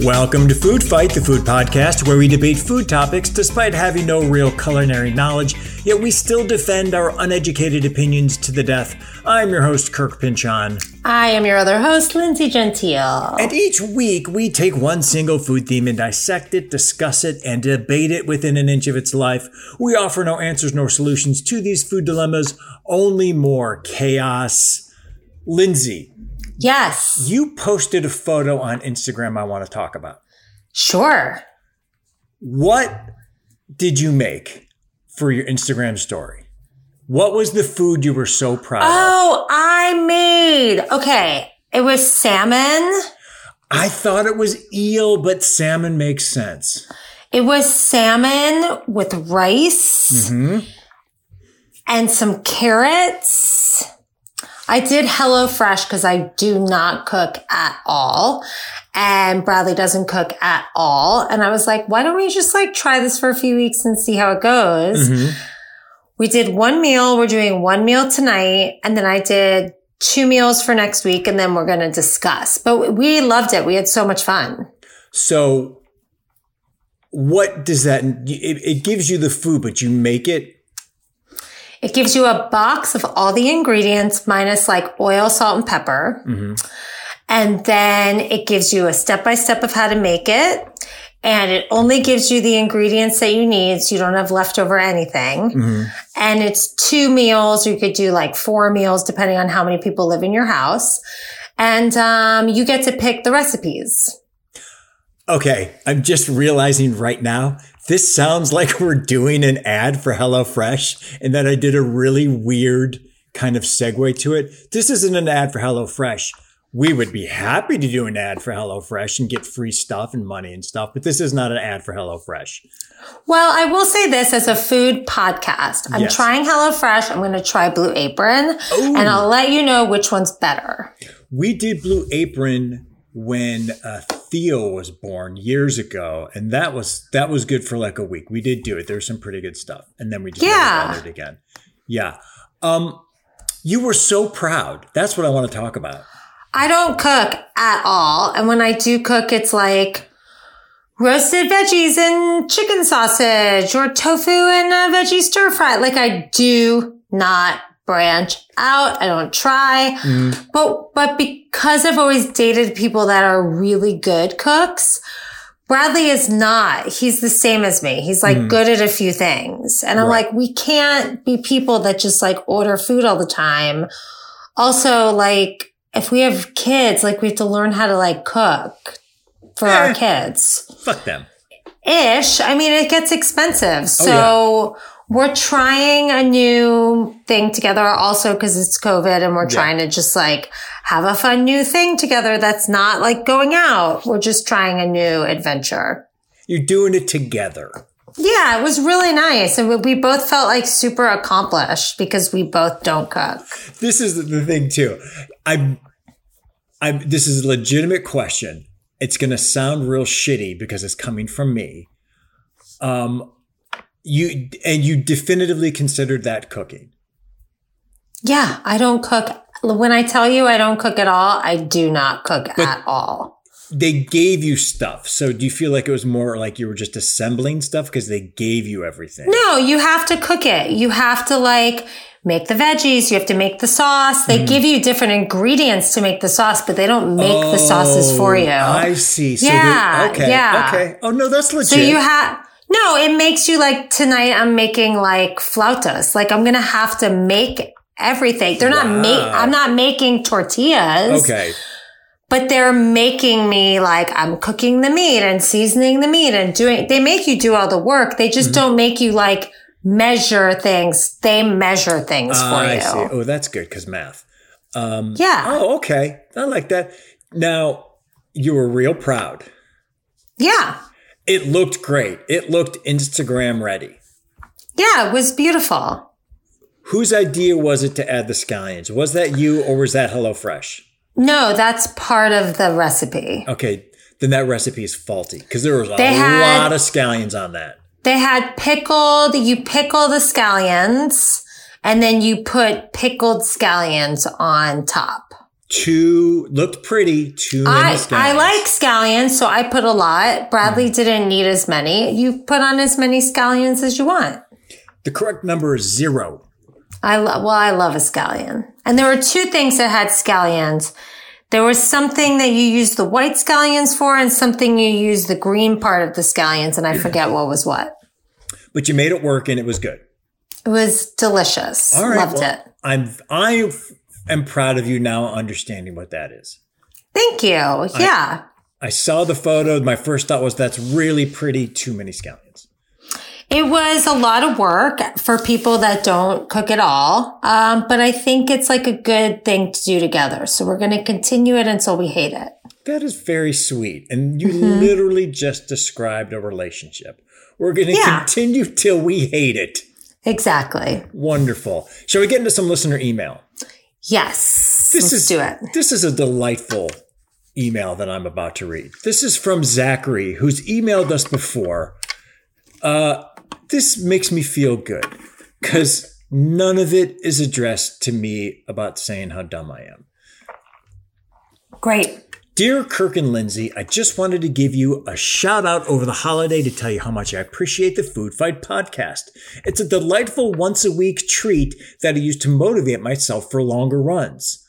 Welcome to Food Fight, the food podcast where we debate food topics despite having no real culinary knowledge, yet we still defend our uneducated opinions to the death. I'm your host, Kirk Pinchon. I am your other host, Lindsay Gentile. And each week we take one single food theme and dissect it, discuss it, and debate it within an inch of its life. We offer no answers nor solutions to these food dilemmas, only more chaos. Lindsay, Yes. you posted a photo on Instagram I want to talk about. Sure. What did you make for your Instagram story? What was the food you were so proud of? Oh, I made. Okay. It was salmon. I thought it was eel, but salmon makes sense. It was salmon with rice mm-hmm. and some carrots. I did HelloFresh because I do not cook at all. And Bradley doesn't cook at all. And I was like, why don't we just like try this for a few weeks and see how it goes? Mm-hmm. We did one meal. We're doing one meal tonight. And then I did two meals for next week. And then we're going to discuss. But we loved it. We had so much fun. So, what does that? It, it gives you the food, but you make it. It gives you a box of all the ingredients minus like oil, salt, and pepper. Mm-hmm. And then it gives you a step by step of how to make it. And it only gives you the ingredients that you need. So you don't have leftover anything. And it's two meals. You could do like four meals depending on how many people live in your house. And, um, you get to pick the recipes. Okay, I'm just realizing right now. This sounds like we're doing an ad for HelloFresh, and that I did a really weird kind of segue to it. This isn't an ad for HelloFresh. We would be happy to do an ad for HelloFresh and get free stuff and money and stuff, but this is not an ad for HelloFresh. Well, I will say this as a food podcast. I'm Yes. trying HelloFresh. I'm going to try Blue Apron and I'll let you know which one's better. We did Blue Apron when uh, Theo was born years ago, and that was that was good for like a week. We did do it. There's some pretty good stuff, and then we just Yeah. bothered again. Yeah. Um, you were so proud. That's what I want to talk about. I don't cook at all. And when I do cook, it's like roasted veggies and chicken sausage or tofu and a veggie stir fry. Like I do not branch out. I don't try. Mm. But, but because I've always dated people that are really good cooks, Bradley is not. He's the same as me. He's like mm. good at a few things. And I'm Right. like, we can't be people that just like order food all the time. Also, like, if we have kids, like we have to learn how to like cook for our Eh. kids Fuck them. ish. I mean, it gets expensive. Oh, So we're trying a new thing together also because it's COVID and we're trying to just like have a fun new thing together that's not like going out. We're just trying a new adventure. You're doing it together. Yeah, it was really nice. And we- both felt like super accomplished because we both don't cook. This is the thing too. I, I. This is a legitimate question. It's going to sound real shitty because it's coming from me. Um, you and you definitively considered that cooking. Yeah, I don't cook. When I tell you I don't cook at all, I do not cook at all. They gave you stuff. So do you feel like it was more like you were just assembling stuff because they gave you everything? No, you have to cook it. You have to like make the veggies. You have to make the sauce. They mm. give you different ingredients to make the sauce, but they don't make the sauces for you. Oh, I see. So Yeah, they- okay. yeah. Okay. Oh no, that's legit. so you have, no, it makes you like tonight I'm making like flautas. Like I'm going to have to make everything. They're not make, I'm not making tortillas. okay. But they're making me like I'm cooking the meat and seasoning the meat and doing, they make you do all the work. They Mm-hmm. just don't make you like measure things. They measure things for I you. see. Oh, that's good because math. Um, Yeah. Oh, okay. I like that. Now you were real proud. Yeah. It looked great. It looked Instagram ready. Yeah. It was beautiful. Whose idea was it to add the scallions? Was that you or was that HelloFresh? No, that's part of the recipe. Okay, then that recipe is faulty because there was a They had- lot of scallions on that. They had pickled, you pickle the scallions and then you put pickled scallions on top. Too looked pretty. Too many I, scallions. I like scallions, so I put a lot. Bradley mm. didn't need as many. You put on as many scallions as you want. The correct number is zero. I lo- well, I love a scallion. And there were two things that had scallions. There was something that you used the white scallions for and something you used the green part of the scallions. And I forget what was what. But you made it work and it was good. It was delicious. All right. Loved well, it. I'm I am proud of you now understanding what that is. Thank you. yeah. I saw the photo. My first thought was that's really pretty. Too many scallions. It was a lot of work for people that don't cook at all. Um, but I think it's like a good thing to do together. So we're going to continue it until we hate it. That is very sweet. And you Mm-hmm. literally just described a relationship. We're going to Yeah. continue till we hate it. Exactly. Wonderful. Shall we get into some listener email? Yes. This Let's is do it. This is a delightful email that I'm about to read. This is from Zachary, who's emailed us before. Uh, this makes me feel good because none of it is addressed to me about saying how dumb I am. Great. Dear Kirk and Lindsay, I just wanted to give you a shout out over the holiday to tell you how much I appreciate the Food Fight podcast. It's a delightful once a week treat that I use to motivate myself for longer runs.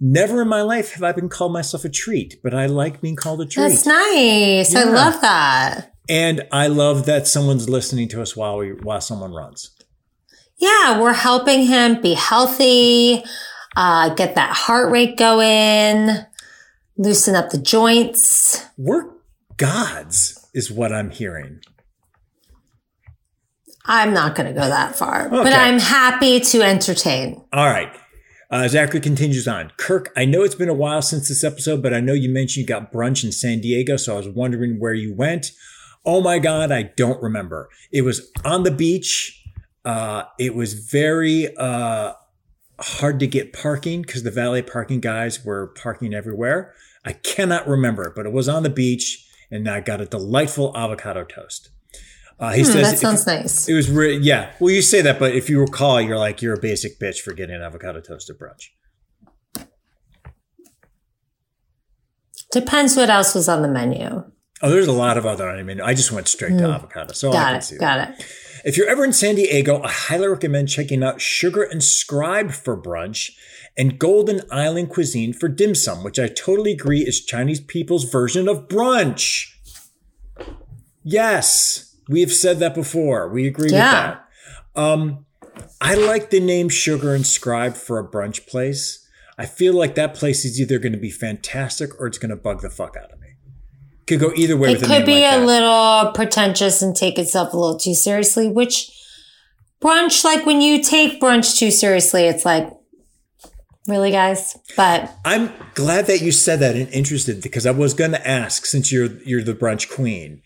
Never in my life have I been called myself a treat, but I like being called a treat. That's nice. I love that. And I love that someone's listening to us while we while someone runs. Yeah, we're helping him be healthy, uh, get that heart rate going, loosen up the joints. We're gods, is what I'm hearing. I'm not going to go that far, but I'm happy to entertain. All right. Uh, Zachary continues on. Kirk, I know it's been a while since this episode, but I know you mentioned you got brunch in San Diego, so I was wondering where you went. Oh my God, I don't remember. It was on the beach. Uh, it was very uh, hard to get parking because the valet parking guys were parking everywhere. I cannot remember, but it was on the beach, and I got a delightful avocado toast. Uh, he Hmm, says that if- sounds nice. it was re- yeah. Well, you say that, but if you recall, you're like you're a basic bitch for getting an avocado toast at brunch. Depends what else was on the menu. Oh, there's a lot of other. I mean, I just went straight to avocado, so I Got can it. see that. Got it. If you're ever in San Diego, I highly recommend checking out Sugar and Scribe for brunch and Golden Island Cuisine for dim sum, which I totally agree is Chinese people's version of brunch. Yes, we've said that before. We agree Yeah. with that. Um, I like the name Sugar and Scribe for a brunch place. I feel like that place is either going to be fantastic or it's going to bug the fuck out of me. Could go either way It with a could be like a that. little pretentious and take itself a little too seriously, which brunch, like when you take brunch too seriously, it's like, really, guys? But I'm glad that you said that and interested because I was going to ask since you're you're the brunch queen.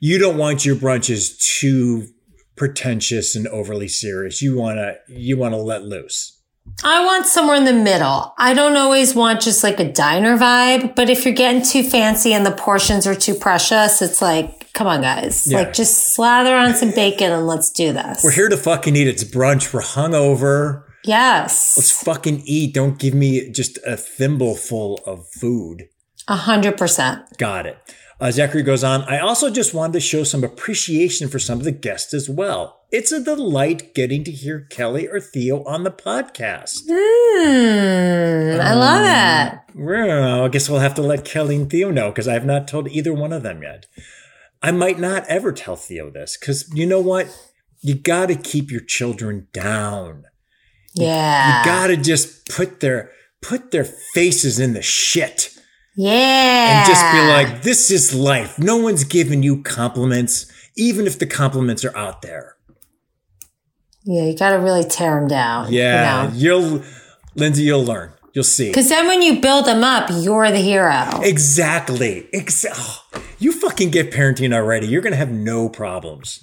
You don't want your brunches too pretentious and overly serious. You want to you want to let loose. I want somewhere in the middle. I don't always want just like a diner vibe, but if you're getting too fancy and the portions are too precious, it's like, come on, guys. Yeah. Like, just slather on some bacon and let's do this. We're here to fucking eat. It's brunch. We're hungover. Yes. Let's fucking eat. Don't give me just a thimble full of food. A hundred percent. Got it. Uh, Zachary goes on. I also just wanted to show some appreciation for some of the guests as well. It's a delight getting to hear Kelly or Theo on the podcast. Hmm. I love it. Well, I guess we'll have to let Kelly and Theo know because I have not told either one of them yet. I might not ever tell Theo this because you know what? You got to keep your children down. Yeah. You got to just put their put their faces in the shit yeah. and just be like, "This is life. No one's giving you compliments, even if the compliments are out there." yeah, you got to really tear them down. Yeah, you'll, Lindsay, you'll learn. You'll see. Because then when you build them up, you're the hero. Exactly. Exa- oh, You fucking get parenting already. You're going to have no problems.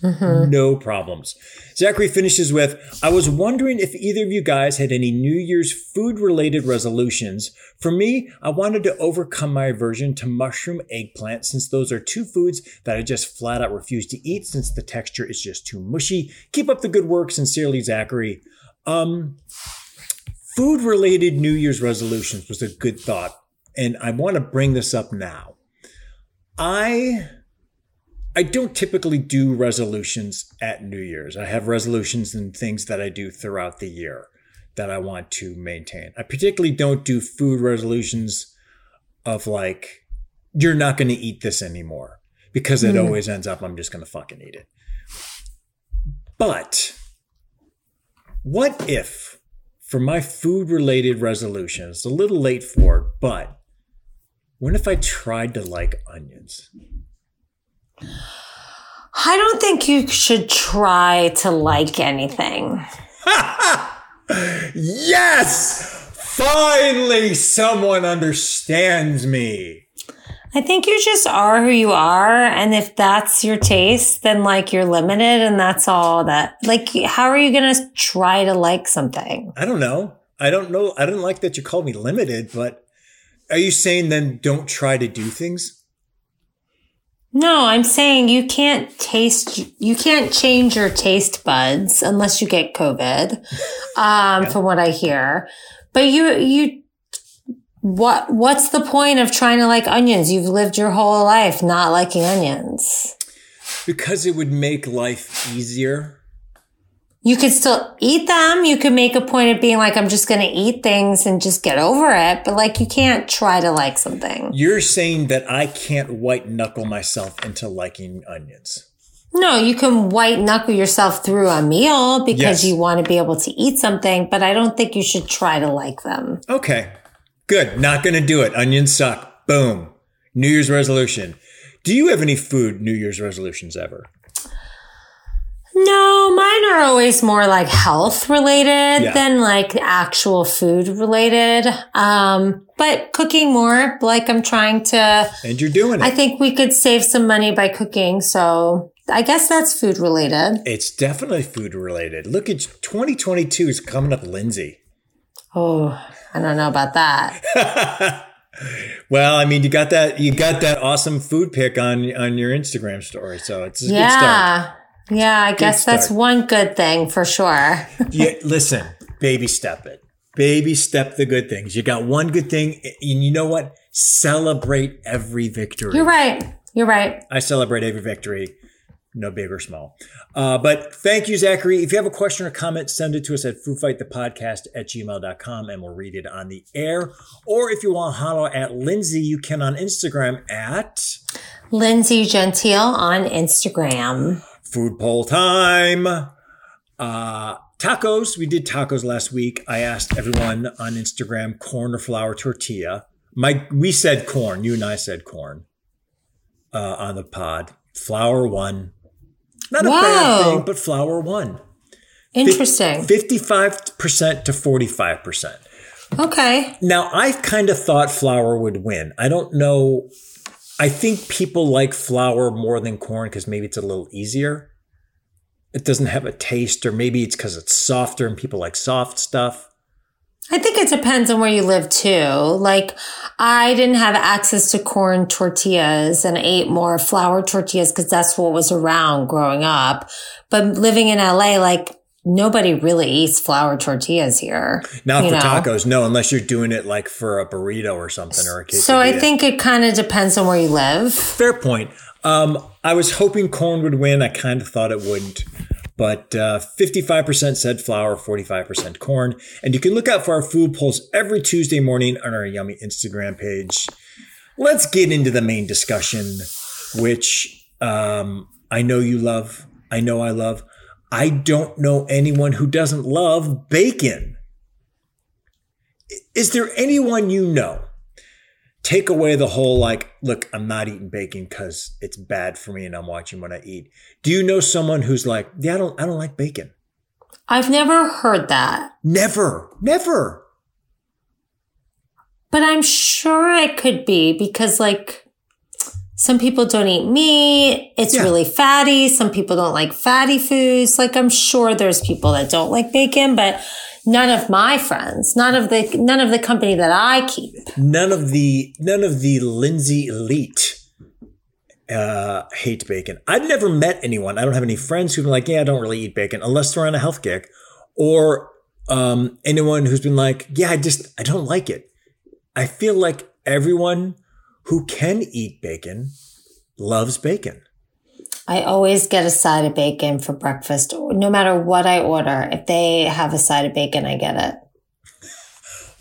No problems. Zachary finishes with I was wondering if either of you guys had any New Year's food related resolutions. For me, I wanted to overcome my aversion to mushroom eggplant since those are two foods that I just flat out refuse to eat since the texture is just too mushy. Keep up the good work. Sincerely, Zachary. Um, food related New Year's resolutions was a good thought. And I want to bring this up now. I I don't typically do resolutions at New Year's. I have resolutions and things that I do throughout the year that I want to maintain. I particularly don't do food resolutions of like you're not going to eat this anymore because it hmm. always ends up I'm just going to fucking eat it. But what if for my food related resolution, it's a little late for it, but what if I tried to like onions? I don't think you should try to like anything. Yes! Finally, someone understands me. I think you just are who you are. And if that's your taste, then like you're limited and that's all that, like, how are you going to try to like something? I don't know. I don't know. I don't like that you called me limited, but are you saying then don't try to do things? No, I'm saying you can't taste, you can't change your taste buds unless you get COVID, um, from what I hear. But you, you, what, what's the point of trying to like onions? You've lived your whole life not liking onions. Because it would make life easier. You could still eat them. You could make a point of being like, I'm just going to eat things and just get over it. But like, you can't try to like something. You're saying that I can't white knuckle myself into liking onions. No, you can white knuckle yourself through a meal because Yes. you want to be able to eat something, but I don't think you should try to like them. Okay. Good. Not going to do it. Onions suck. Boom. New Year's resolution. Do you have any food New Year's resolutions ever? No, mine are always more like health related Yeah. than like actual food related. Um, but cooking more, like I'm trying to, And you're doing it. I think we could save some money by cooking. So I guess that's food related. it's definitely food related. Look at 2022 is coming up, Lindsay. Oh, I don't know about that. Well, I mean, you got that you got that awesome food pick on on your Instagram story, so it's a good start. Yeah. I guess that's one good thing for sure. Yeah, listen, baby step it. Baby step the good things. You got one good thing, and you know what? Celebrate every victory. You're right. You're right. I celebrate every victory, no big or small. Uh, but thank you, Zachary. If you have a question or comment, send it to us at foodfightthepodcast at gmail.com and we'll read it on the air. Or if you want to holler at Lindsay, you can on Instagram at Lindsay Gentile on Instagram. Food Poll Time. Uh, tacos. We did tacos last week. I asked everyone on Instagram corn or flour tortilla. My, we said corn. You and I said corn uh, on the pod. Flour won. Not a bad thing, but flour won. Interesting. 55% to 45%. Okay. Now, I kind of thought flour would win. I don't know. I think people like flour more than corn because maybe it's a little easier. It doesn't have a taste, or maybe it's because it's softer and people like soft stuff. I think it depends on where you live too. Like I didn't have access to corn tortillas and ate more flour tortillas because that's what was around growing up. But living in LA, like nobody really eats flour tortillas here. Not for know? tacos, no, unless you're doing it like for a burrito or something or a quesadilla. So I think it kind of depends on where you live. fair point. Um, I was hoping corn would win. I kind of thought it wouldn't. But uh, 55% said flour, 45% corn. And you can look out for our food polls every Tuesday morning on our Yummy Instagram page. Let's get into the main discussion, which um, I know you love. I know I love. I don't know anyone who doesn't love bacon. Is there anyone you know? Take away the whole like look i'm not eating bacon because it's bad for me and i'm watching what i eat. Do you know someone who's like yeah i don't i don't like bacon I've never heard that, never never. But I'm sure it could be because like some people don't eat meat. It's Yeah. really fatty. Some people don't like fatty foods. Like I'm sure there's people that don't like bacon, but none of my friends, none of the none of the company that I keep. None of the none of the Lindsay elite uh, hate bacon. I've never met anyone. I don't have any friends who've been like, yeah, I don't really eat bacon unless they're on a health kick, or um, anyone who's been like, yeah, I just I don't like it. I feel like everyone who can eat bacon loves bacon. I always get a side of bacon for breakfast, no matter what I order. If they have a side of bacon, I get it.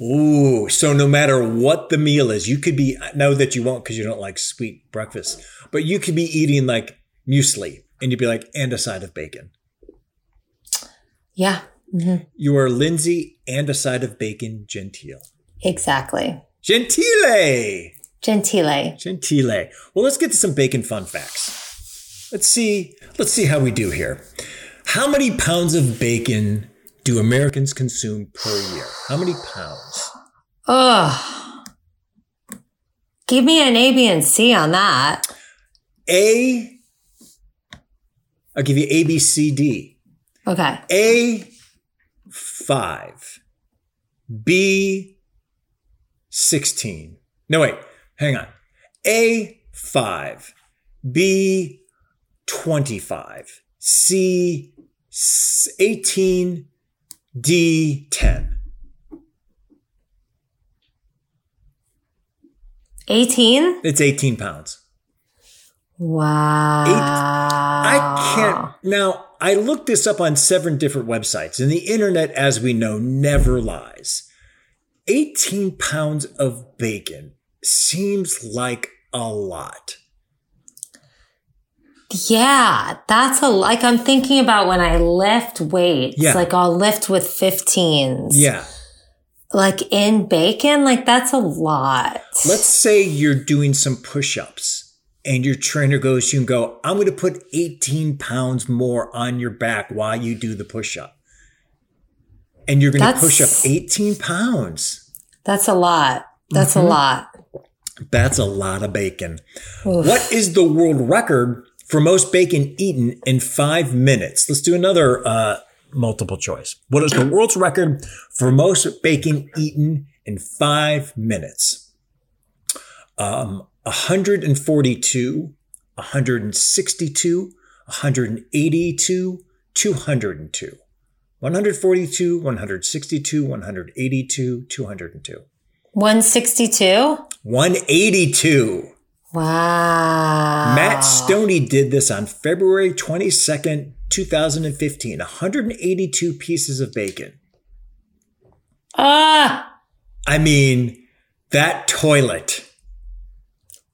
Ooh, so no matter what the meal is, you could be, I know that you won't because you don't like sweet breakfast, but you could be eating like muesli and you'd be like, and a side of bacon. Yeah, mm-hmm. You are Lindsay and a side of bacon gentile. exactly. Gentile! Gentile. Gentile. Well, let's get to some bacon fun facts. Let's see, let's see how we do here. How many pounds of bacon do Americans consume per year? How many pounds? Ugh. Give me an A, B, and C on that. A, I'll give you A, B, C, D. Okay. A, five. B, 16. No, wait, hang on. A5, B25, C18, D10. 18? It's 18 pounds. Wow. I can't. Now, I looked this up on seven different websites, and the internet, as we know, never lies. 18 pounds of bacon seems like a lot. Yeah, that's a like I'm thinking about when I lift weights. Yeah. Like I'll lift with 15s. Yeah. Like in bacon, like that's a lot. Let's say you're doing some push ups, and your trainer goes, You can go, I'm going to put 18 pounds more on your back while you do the push up. And you're going to That's- push up 18 pounds. That's a lot. That's Mm-hmm. a lot. That's a lot of bacon. Oof. What is the world record for most bacon eaten in five minutes? Let's do another uh, multiple choice. What is the world's record for most bacon eaten in five minutes? Um, 142, 162, 182, 202. 142, 162, 182, 202. 162? 182. Wow. Matt Stonie did this on February 22nd, 2015. 182 pieces of bacon. Ah. I mean, that toilet.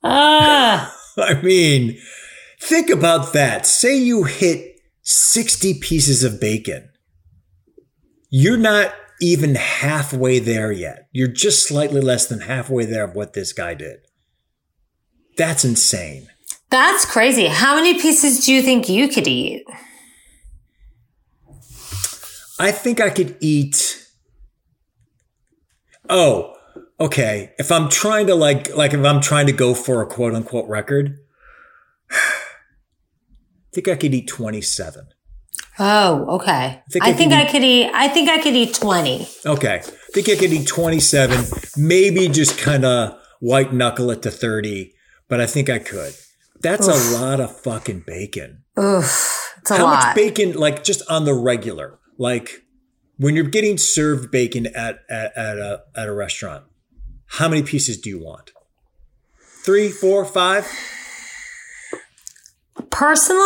Ah. I mean, think about that. Say you hit 60 pieces of bacon. You're not even halfway there yet. You're just slightly less than halfway there of what this guy did. That's insane. That's crazy. How many pieces do you think you could eat? I think I could eat. Oh, okay. If I'm trying to like, like if I'm trying to go for a quote unquote record, I think I could eat 27. Oh, okay. think I I think could I could eat I think I could eat 20. Okay. I think I could eat 27, maybe just kind of white knuckle it to 30, but I think I could. That's a lot of fucking bacon. Oof. It's a How lot. much bacon, like just on the regular, like when you're getting served bacon at, at, at a at a restaurant, how many pieces do you want? Three, four, five? Personally,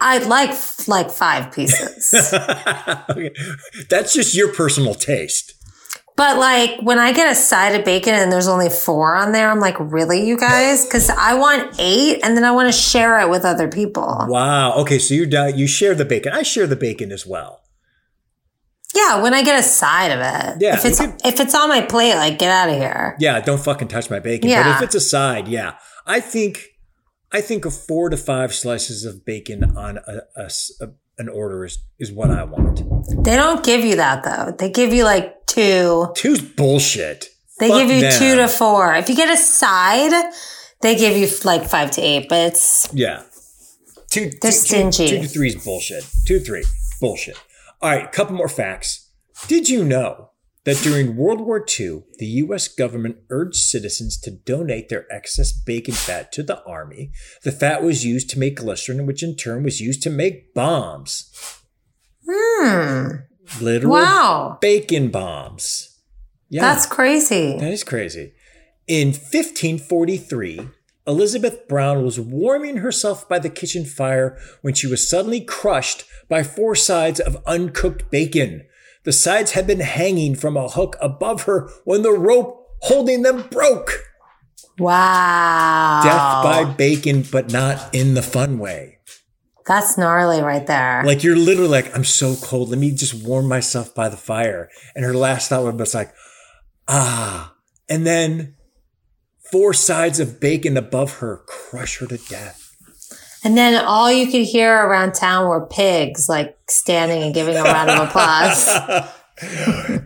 I'd like like 5 pieces. okay. That's just your personal taste. But like when I get a side of bacon and there's only four on there, I'm like, really, you guys? Because I want eight and then I want to share it with other people. Wow. Okay, so you're you share the bacon. I share the bacon as well. Yeah, when I get a side of it. Yeah, If it's you could- if it's on my plate, like get out of here. Yeah, don't fucking touch my bacon. But Yeah. if it's a side, yeah, I think I think a four to five slices of bacon on a, a a- an order is is what I want. They don't give you that though. They give you like two. Two's bullshit. They Fuck give you them. two to four. If you get a side, They give you like five to eight, but it's Yeah. Two, They're two- two- stingy. two to three is bullshit. Two to three, bullshit. All right, a couple more facts. Did you know that during World War II, the U.S. government urged citizens to donate their excess bacon fat to the army? The fat was used to make glycerin, which in turn was used to make bombs. hmm. Literal Wow. bacon bombs. Yeah. That's crazy. That is crazy. In 1543, Elizabeth Brown was warming herself by the kitchen fire when she was suddenly crushed by four sides of uncooked bacon. The sides had been hanging from a hook above her when the rope holding them broke. Wow. Death by bacon, but not in the fun way. That's gnarly right there. Like you're literally like, I'm so cold. Let me just warm myself by the fire. And her last thought was like, ah. And then four sides of bacon above her crush her to death. And then all you could hear around town were pigs like standing and giving a round of applause.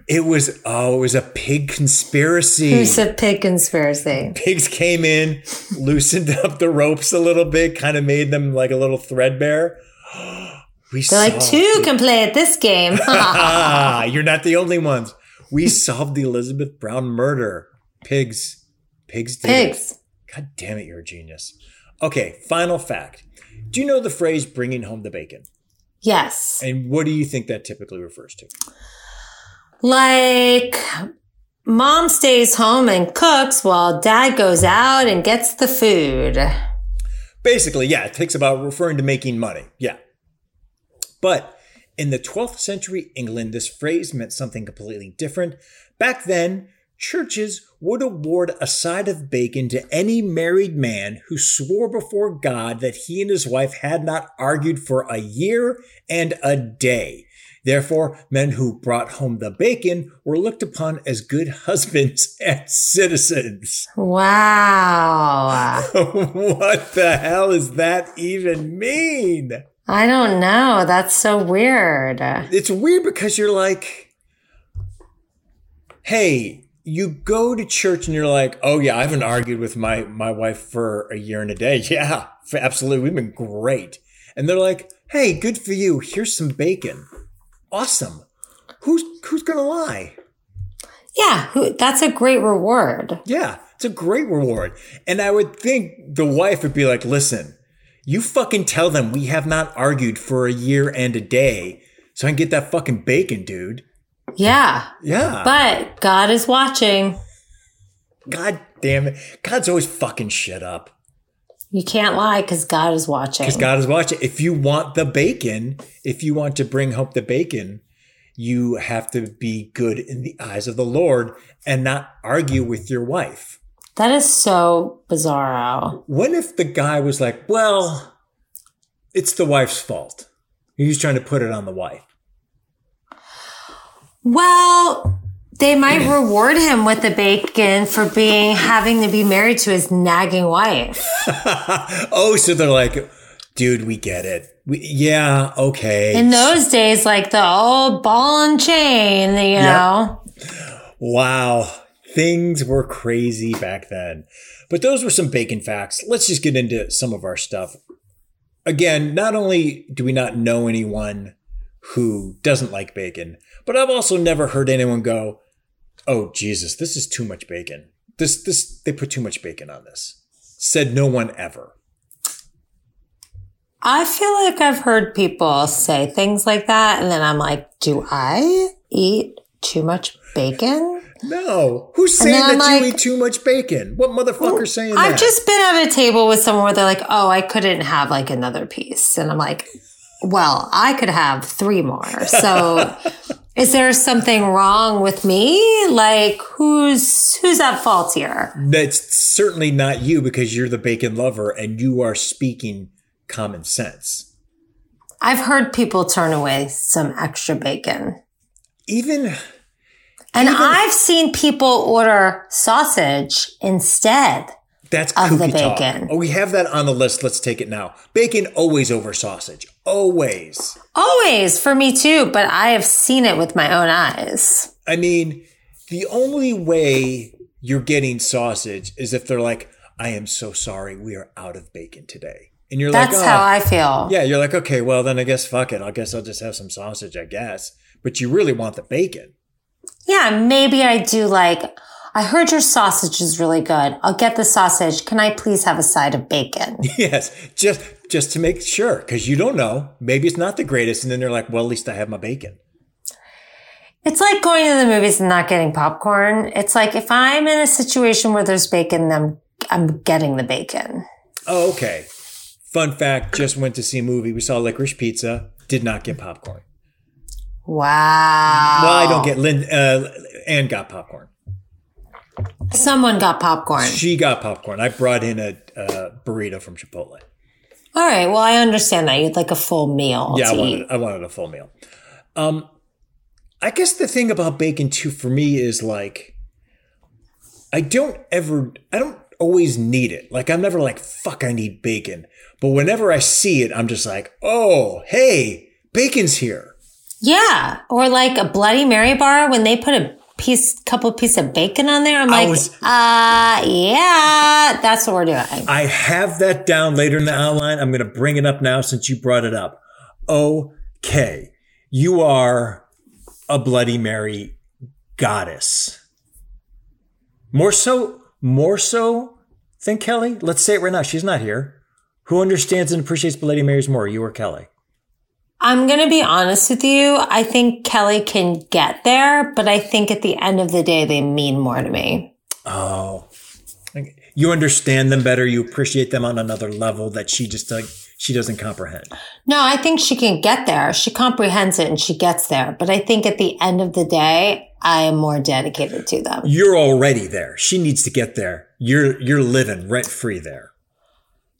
It was oh, it was a pig conspiracy. Who's a pig conspiracy? Pigs came in, loosened up the ropes a little bit, kind of made them like a little threadbare. We They're like, two it. can play at this game. ah, you're not the only ones. We solved the Elizabeth Brown murder. Pigs, pigs did it. Pigs. God damn it, you're a genius. Okay, final fact. Do you know the phrase bringing home the bacon? Yes. And what do you think that typically refers to? Like, mom stays home and cooks while dad goes out and gets the food. Basically, yeah, it takes about referring to making money. Yeah. But in the 12th century England, this phrase meant something completely different. Back then, churches would award a side of bacon to any married man who swore before God that he and his wife had not argued for a year and a day. Therefore, men who brought home the bacon were looked upon as good husbands and citizens. Wow. what the hell does that even mean? I don't know. That's so weird. It's weird because you're like, hey, you go to church and you're like, oh yeah, I haven't argued with my my wife for a year and a day. Yeah, absolutely, we've been great. And they're like, hey, good for you. Here's some bacon. Awesome. Who's who's gonna lie? Yeah, who, that's a great reward. Yeah, it's a great reward. And I would think the wife would be like, listen, you fucking tell them we have not argued for a year and a day so I can get that fucking bacon, dude. Yeah. Yeah. But God is watching. God damn it. God's always fucking shit up. You can't lie because God is watching. Because God is watching. If you want the bacon, if you want to bring home the bacon, you have to be good in the eyes of the Lord and not argue with your wife. that is so bizarro. What if the guy was like, well, it's the wife's fault? He's trying to put it on the wife. Well, they might reward him with the bacon for being having to be married to his nagging wife. oh, so they're like, dude, we get it. We, yeah, okay. In those days, like the old ball and chain, you know. Wow. Things were crazy back then. But those were some bacon facts. Let's just get into some of our stuff. Again, not only do we not know anyone who doesn't like bacon, but I've also never heard anyone go, "Oh Jesus, this is too much bacon. This this they put too much bacon on this." Said no one ever. I feel like I've heard people say things like that, and then I'm like, do I eat too much bacon? No. Who's saying that I'm you like- eat too much bacon? What motherfucker oh, saying I've that? just been at a table with someone where they're like, oh, I couldn't have like another piece. And I'm like, well, I could have three more. So is there something wrong with me? Like who's who's at fault here? That's certainly not you because you're the bacon lover and you are speaking common sense. I've heard people turn away some extra bacon. Even And I've seen people order sausage instead. that's Of the kooky talk. bacon. Oh, we have that on the list. Let's take it now. Bacon always over sausage. Always. Always for me too, but I have seen it with my own eyes. I mean, the only way you're getting sausage is if they're like, I am so sorry. We are out of bacon today. And you're That's like, oh, how I feel. yeah, you're like, okay, well, then I guess fuck it. I guess I'll just have some sausage, I guess. But you really want the bacon. Yeah, maybe I do like, I heard your sausage is really good. I'll get the sausage. Can I please have a side of bacon? Yes, just just to make sure, because you don't know. Maybe it's not the greatest, and then they're like, well, at least I have my bacon. It's like going to the movies and not getting popcorn. It's like if I'm in a situation where there's bacon, I'm, I'm getting the bacon. Oh, okay. Fun fact: just went to see a movie. We saw Licorice Pizza. Did not get popcorn. Wow. Well, I don't get Lynn. Uh, Anne got popcorn. Someone got popcorn. She got popcorn. I brought in a, burrito from Chipotle. All right. Well, I understand that. You'd like a full meal Yeah, I wanted. I wanted a full meal. Um, I guess the thing about bacon too for me is like, I don't ever, I don't always need it. Like I'm never like, fuck, I need bacon. But whenever I see it, I'm just like, oh, hey, bacon's here. Yeah. Or like a Bloody Mary bar when they put a piece, couple piece of bacon on there. I'm I like, was- uh, yeah, that's what we're doing. I have that down later in the outline. I'm going to bring it up now since you brought it up. Okay. You are a Bloody Mary goddess. More so, more so than Kelly? Let's say it right now. She's not here. Who understands and appreciates Bloody Marys more, you or Kelly? I'm going to be honest with you. I think Kelly can get there, but I think at the end of the day, they mean more to me. Oh. You understand them better. You appreciate them on another level that she just like, she doesn't comprehend. No, I think she can get there. She comprehends it and she gets there. But I think at the end of the day, I am more dedicated to them. You're already there. She needs to get there. You're, you're living rent free there.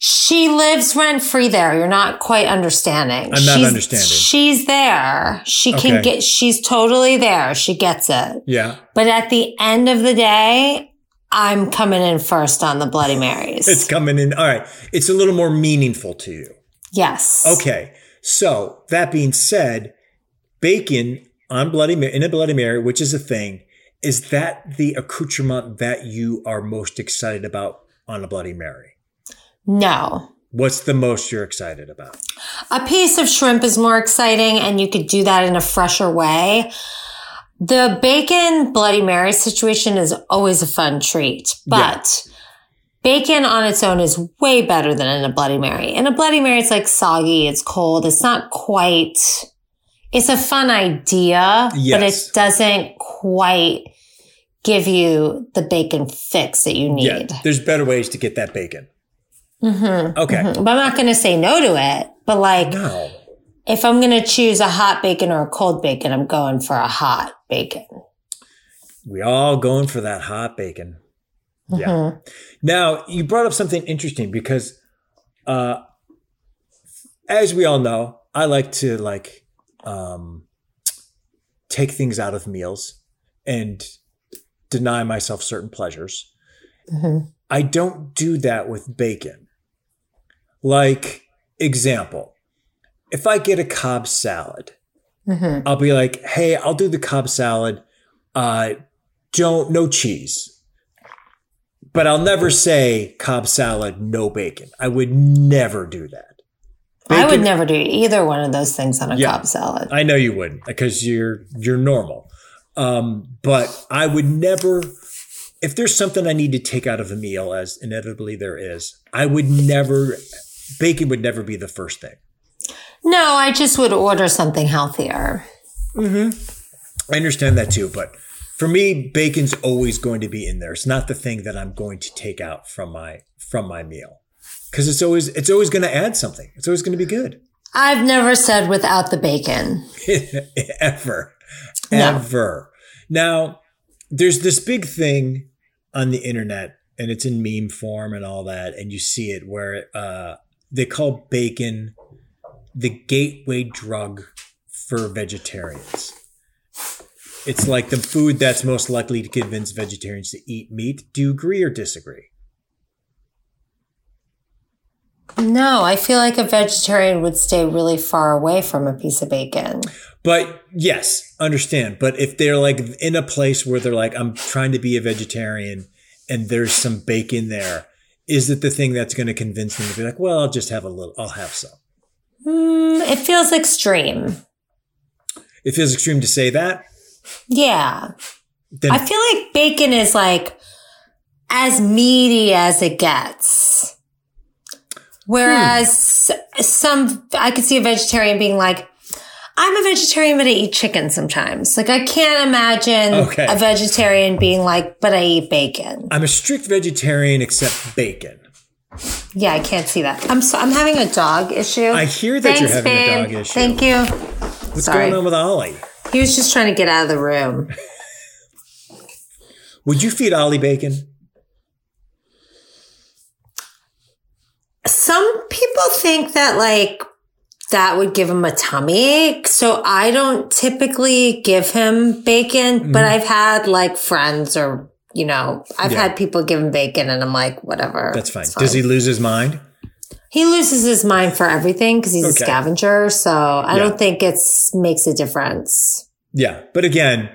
She lives rent free there. You're not quite understanding. I'm not she's, understanding. She's there. She can get, she's totally there. She gets it. Yeah. But at the end of the day, I'm coming in first on the Bloody Marys. It's coming in. All right. It's a little more meaningful to you. yes. Okay. So that being said, bacon on Bloody Mary, in a Bloody Mary, which is a thing, is that the accoutrement that you are most excited about on a Bloody Mary? No. What's the most you're excited about? A piece of shrimp is more exciting and you could do that in a fresher way. The bacon Bloody Mary situation is always a fun treat, but bacon on its own is way better than in a Bloody Mary. In a Bloody Mary, it's like soggy, it's cold, it's not quite, it's a fun idea, but it doesn't quite give you the bacon fix that you need. Yeah. There's better ways to get that bacon. Mhm. Okay. But I'm not going to say no to it, but like, No. if I'm going to choose a hot bacon or a cold bacon, I'm going for a hot bacon. We all going for that hot bacon. Yeah. Mhm. Now, you brought up something interesting because, uh, as we all know, I like to like um, take things out of meals and deny myself certain pleasures. Mhm. I don't do that with bacon. Like, example, if I get a Cobb salad, Mhm. I'll be like, hey, I'll do the Cobb salad. Uh, don't, no cheese. But I'll never say Cobb salad, no bacon. I would never do that. I would never do either one of those things on a Yeah. Cobb salad. I know you wouldn't because you're you're normal. Um, but I would never if there's something I need to take out of a meal, as inevitably there is, I would never bacon would never be the first thing. No, I just would order something healthier. I understand that too, but for me, bacon's always going to be in there. It's not the thing that I'm going to take out from my from my meal. Because it's always it's always going to add something. It's always going to be good. I've never said without the bacon. ever. No. Ever. Now, there's this big thing on the internet, and it's in meme form and all that, and you see it where uh, they call bacon the gateway drug for vegetarians. It's like the food that's most likely to convince vegetarians to eat meat. Do you agree or disagree? No, I feel like a vegetarian would stay really far away from a piece of bacon. But yes, understand. But if they're like in a place where they're like, I'm trying to be a vegetarian and there's some bacon there, is it the thing that's going to convince them to be like, well, I'll just have a little, I'll have some. Mm, it feels extreme. It feels extreme to say that. Yeah. Then I feel like bacon is like as meaty as it gets. Whereas some, I could see a vegetarian being like, I'm a vegetarian, but I eat chicken sometimes. Like I can't imagine Okay. a vegetarian being like, but I eat bacon. I'm a strict vegetarian except bacon. Yeah, I can't see that. I'm so, I'm having a dog issue. I hear that you're having a dog issue. Thank you. What's Sorry. going on with Ollie? He was just trying to get out of the room. Would you feed Ollie bacon? Some people think that like that would give him a tummy ache. So I don't typically give him bacon, but mm-hmm. I've had like friends or, you know, I've Yeah. had people give him bacon and I'm like, whatever. That's fine. it's Does he lose his mind? He loses his mind for everything because he's Okay. a scavenger. So I Yeah. don't think it makes a difference. Yeah. But again,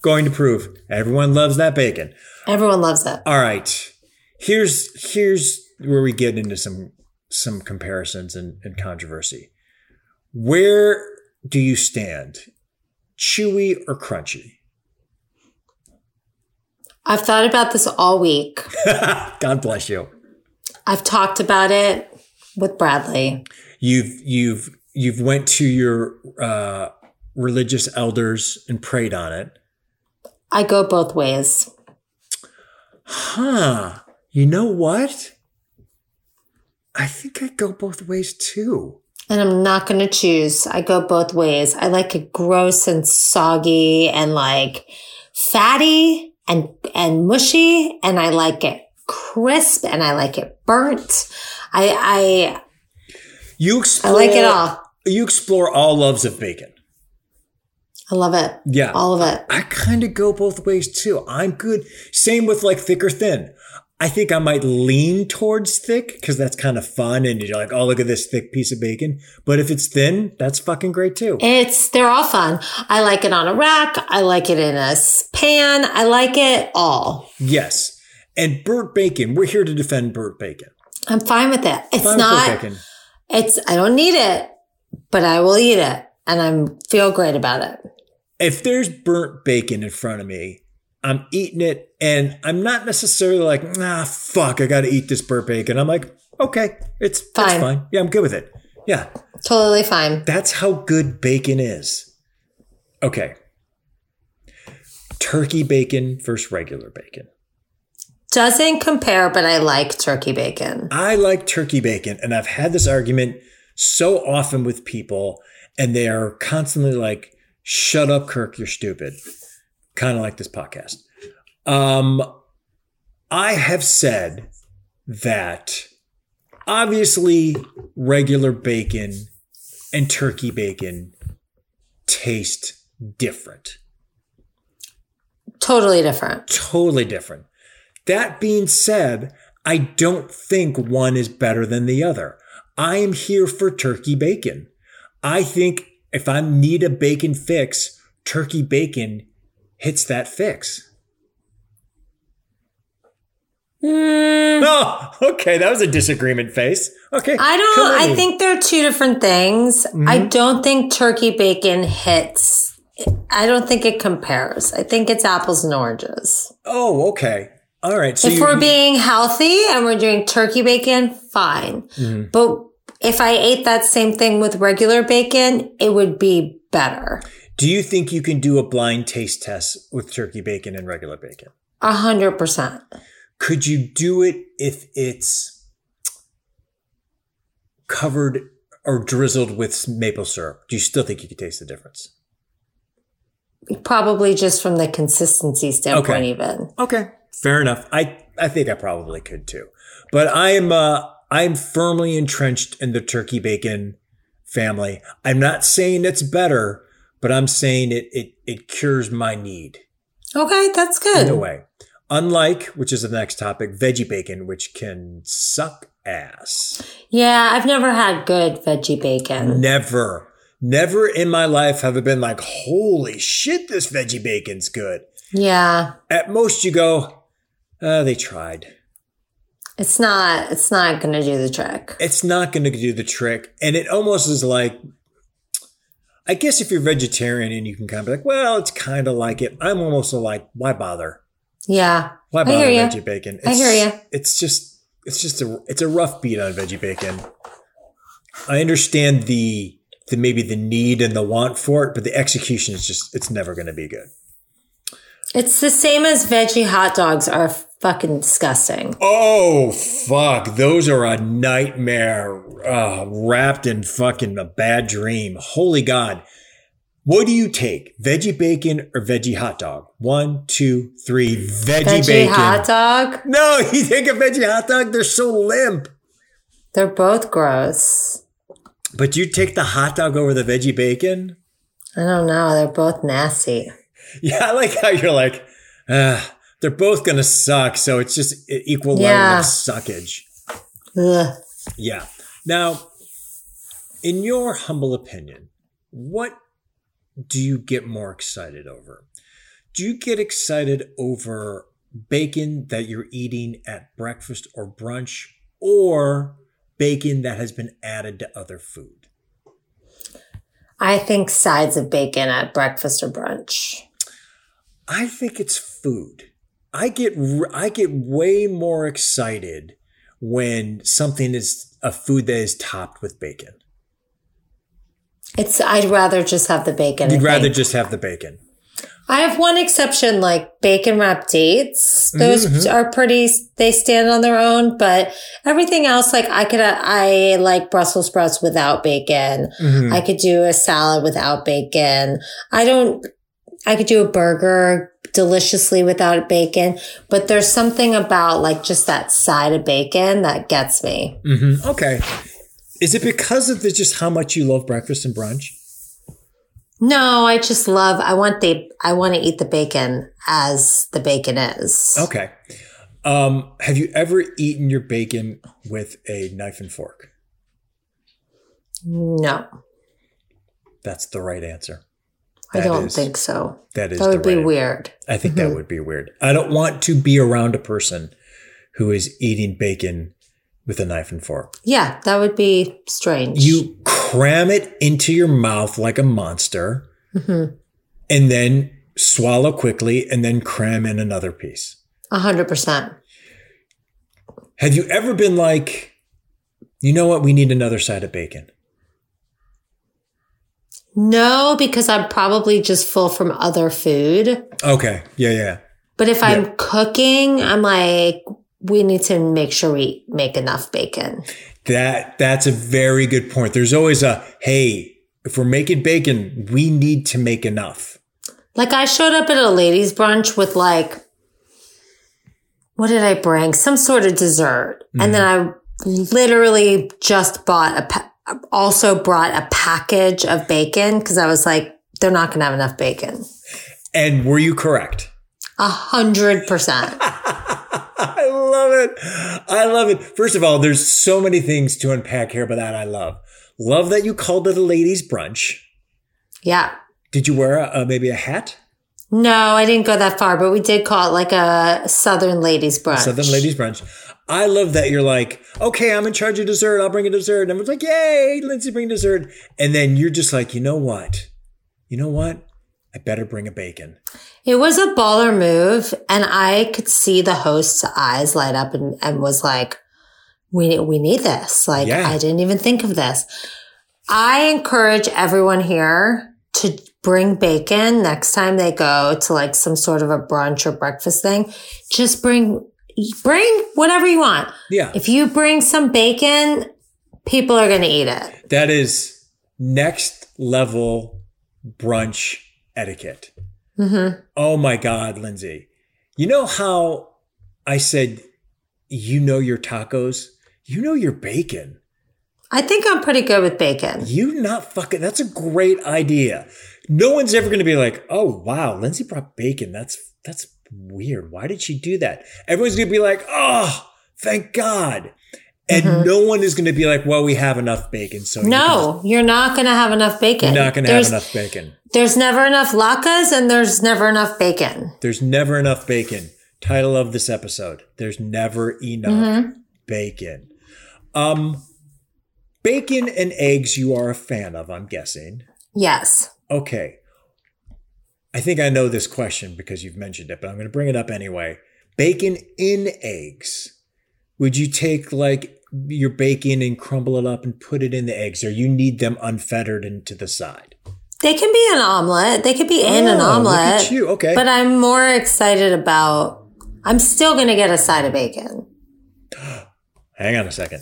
going to prove everyone loves that bacon. Everyone loves it. All right. Here's here's where we get into some some comparisons and, and controversy. Where do you stand? Chewy or crunchy? I've thought about this all week. God bless you. I've talked about it with Bradley. You've you've you've went to your uh, religious elders and prayed on it. I go both ways. Huh. You know what? I think I go both ways too. And I'm not going to choose. I go both ways. I like it gross and soggy and like fatty and, and mushy. And I like it crisp and I like it burnt. I, I, You I, I like it all. You explore all loves of bacon. I love it. Yeah. All of it. I kind of go both ways too. I'm good. Same with like thick or thin. I think I might lean towards thick because that's kind of fun and you're like, oh, look at this thick piece of bacon. But if it's thin, that's fucking great too. It's, they're all fun. I like it on a rack. I like it in a pan. I like it all. Yes. And burnt bacon, we're here to defend burnt bacon. I'm fine with it. It's Fine not, it's, I don't need it, but I will eat it and I'm feel great about it. If there's burnt bacon in front of me, I'm eating it and I'm not necessarily like, nah, fuck, I got to eat this burnt bacon. I'm like, okay, it's fine. Fine. fine. Yeah, I'm good with it. Yeah. Totally fine. That's how good bacon is. Okay. Turkey bacon versus regular bacon. Doesn't compare, but I like turkey bacon. I like turkey bacon, and I've had this argument so often with people, and they are constantly like, shut up, Kirk, you're stupid. Kind of like this podcast. Um, I have said that obviously regular bacon and turkey bacon taste different. Totally different. totally different. That being said, I don't think one is better than the other. I am here for turkey bacon. I think if I need a bacon fix, turkey bacon hits that fix. Mm, Oh, okay. That was a disagreement face. Okay. I don't, I think they're two different things. I don't think turkey bacon hits. I don't think it compares. I think it's apples and oranges. Oh, okay. All right. So if you, we're being healthy and we're doing turkey bacon, fine. Mhm. But if I ate that same thing with regular bacon, it would be better. Do you think you can do a blind taste test with turkey bacon and regular bacon? A hundred percent. Could you do it if it's covered or drizzled with maple syrup? Do you still think you could taste the difference? Probably just from the consistency standpoint, Okay. even. Okay, fair enough. I I think I probably could too, but I am uh, I'm firmly entrenched in the turkey bacon family. I'm not saying it's better, but I'm saying it it it cures my need Okay, that's in a good. way. Unlike, which is the next topic, veggie bacon, which can suck ass. Yeah, I've never had good veggie bacon. Never, never in my life have I been like, holy shit, this veggie bacon's good. Yeah. At most, you go, uh, they tried. It's not. It's not going to do the trick. It's not going to do the trick. And it almost is like, I guess if you're vegetarian and you can kind of be like, well, it's kind of like it. I'm almost like, why bother? Yeah. Why I bother veggie bacon? It's, I hear you. It's just, it's just a, it's a rough beat on veggie bacon. I understand the, the maybe the need and the want for it, but the execution is just, it's never going to be good. It's the same as veggie hot dogs are fucking disgusting. Oh fuck! Those are a nightmare, uh, wrapped in fucking a bad dream. Holy god! What do you take, veggie bacon or veggie hot dog? One, two, three. Veggie, Veggie bacon. hot dog. no, you take a veggie hot dog. They're so limp. They're both gross. But you take the hot dog over the veggie bacon. I don't know. They're both nasty. Yeah, I like how you're like, ah, they're both gonna suck. So it's just equal level of suckage. Ugh. Yeah. Now, in your humble opinion, what do you get more excited over? Do you get excited over bacon that you're eating at breakfast or brunch or bacon that has been added to other food? I think sides of bacon at breakfast or brunch. I think it's food. I get I get way more excited when something is a food that is topped with bacon. It's. I'd rather just have the bacon. You'd I rather think. just have the bacon. I have one exception, like bacon wrapped dates. Those Mhm. are pretty. They stand on their own, but everything else, like I could. I like Brussels sprouts without bacon. Mhm. I could do a salad without bacon. I don't, I could do a burger deliciously without bacon, but there's something about like just that side of bacon that gets me. hmm Okay. Is it because of the, just how much you love breakfast and brunch? No, I just love, I want the, I want to eat the bacon as the bacon is. Okay. Um, have you ever eaten your bacon with a knife and fork? No, That's the right answer. I don't is- think so. That is That would be right- weird. I think that would be weird. I don't want to be around a person who is eating bacon with a knife and fork. Yeah, that would be strange. You cram it into your mouth like a monster Mhm. and then swallow quickly and then cram in another piece. A hundred percent. Have you ever been like, you know what? We need another side of bacon. No, because I'm probably just full from other food. Okay. Yeah. Yeah. But if I'm cooking, I'm like, we need to make sure we make enough bacon. That that's a very good point. There's always a hey, if we're making bacon, we need to make enough. Like I showed up at a ladies' brunch with like, what did I bring? Some sort of dessert, and mm-hmm. then I literally just bought a, pa- also brought a package of bacon because I was like, they're not going to have enough bacon. And were you correct? A hundred percent. I love it. I love it. First of all, there's so many things to unpack here, but that I love. Love that you called it a ladies' brunch. Yeah. Did you wear a, maybe a hat? No, I didn't go that far, but we did call it like a Southern ladies brunch. Southern ladies' brunch. I love that you're like, okay, I'm in charge of dessert. I'll bring a dessert. And everyone's like, yay, Lindsay, bring dessert. And then you're just like, you know what? You know what? I better bring a bacon. It was a baller move, and I could see the host's eyes light up and, and was like, we, we need this. Like, Yeah. I didn't even think of this. I encourage everyone here to bring bacon next time they go to like some sort of a brunch or breakfast thing. Just bring, bring whatever you want. Yeah. If you bring some bacon, people are going to eat it. That is next level brunch etiquette. Mm-hmm. Oh my God, Lindsay. You know how I said, you know your tacos? You know your bacon. I think I'm pretty good with bacon. You not fucking, that's a great idea. No one's ever going to be like, oh wow, Lindsay brought bacon. That's, that's weird. Why did she do that? Everyone's going to be like, oh, thank God. And Mhm. no one is going to be like, well, we have enough bacon. So No, you're not going to have enough bacon. you're not going to have enough bacon. There's never enough latkes and there's never enough bacon. There's never enough bacon. Title of this episode. There's never enough Mm-hmm. bacon. Um, bacon and eggs you are a fan of, I'm guessing. Yes. Okay. I think I know this question because you've mentioned it, but I'm going to bring it up anyway. Bacon in eggs. Would you take like your bacon and crumble it up and put it in the eggs, or you need them unfettered and to the side? They can be an omelet. They could be in an Oh, look at omelet. you. Okay. But I'm more excited about. I'm still going to get a side of bacon. Hang on a second.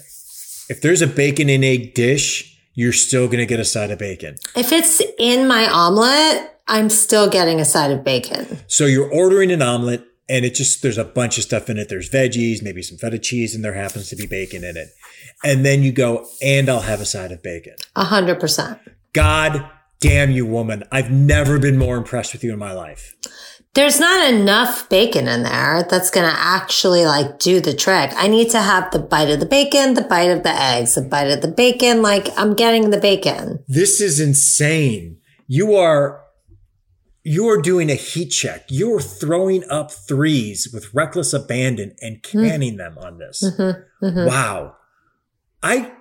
If there's a bacon and egg dish, you're still going to get a side of bacon. If it's in my omelet, I'm still getting a side of bacon. So you're ordering an omelet and it just, there's a bunch of stuff in it. There's veggies, maybe some feta cheese, and there happens to be bacon in it. And then you go, and I'll have a side of bacon. A hundred percent. God damn you, woman. I've never been more impressed with you in my life. There's not enough bacon in there that's going to actually like do the trick. I need to have the bite of the bacon, the bite of the eggs, the bite of the bacon. Like I'm getting the bacon. This is insane. You are you are doing a heat check. You're throwing up threes with reckless abandon and hmm. canning them on this. Mm-hmm. Mm-hmm. Wow. I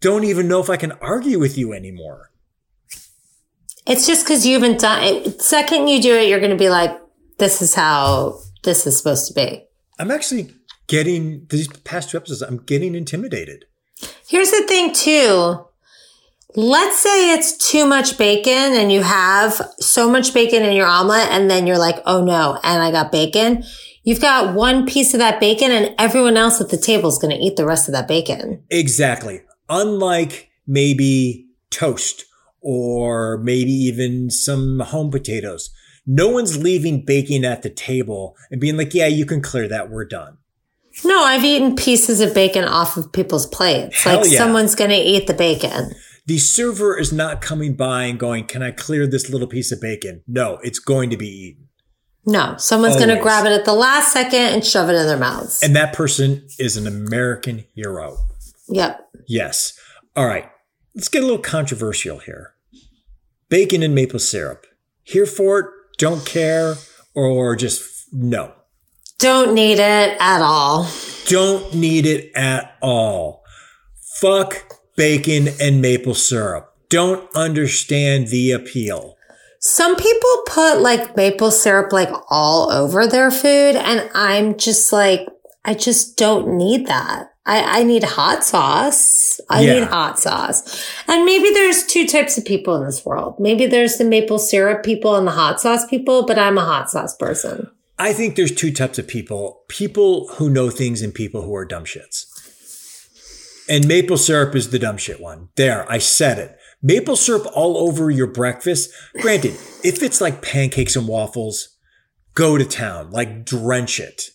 don't even know if I can argue with you anymore. It's just because you haven't done it. Second you do it, you're going to be like, this is how this is supposed to be. I'm actually getting these past two episodes, I'm getting intimidated. Here's the thing too. Let's say it's too much bacon and you have so much bacon in your omelet and then you're like, oh no, and I got bacon. You've got one piece of that bacon and everyone else at the table is going to eat the rest of that bacon. Exactly. Unlike maybe toast or maybe even some home potatoes. No one's leaving bacon at the table and being like, yeah, you can clear that. We're done. No, I've eaten pieces of bacon off of people's plates. Hell like yeah. someone's going to eat the bacon. The server is not coming by and going, can I clear this little piece of bacon? No, it's going to be eaten. No, someone's going to grab it at the last second and shove it in their mouths. And that person is an American hero. yep. Yes. All right. Let's get a little controversial here. Bacon and maple syrup. Here for it, don't care, or just no. Don't need it at all. Don't need it at all. Fuck bacon and maple syrup. Don't understand the appeal. Some people put like maple syrup like all over their food, and I'm just like, I just don't need that. I, I need hot sauce. I Yeah. need hot sauce. And maybe there's two types of people in this world. Maybe there's the maple syrup people and the hot sauce people, but I'm a hot sauce person. I think there's two types of people people who know things and people who are dumb shits. And maple syrup is the dumb shit one. There, I said it. Maple syrup all over your breakfast. Granted, if it's like pancakes and waffles, go to town. Like drench it.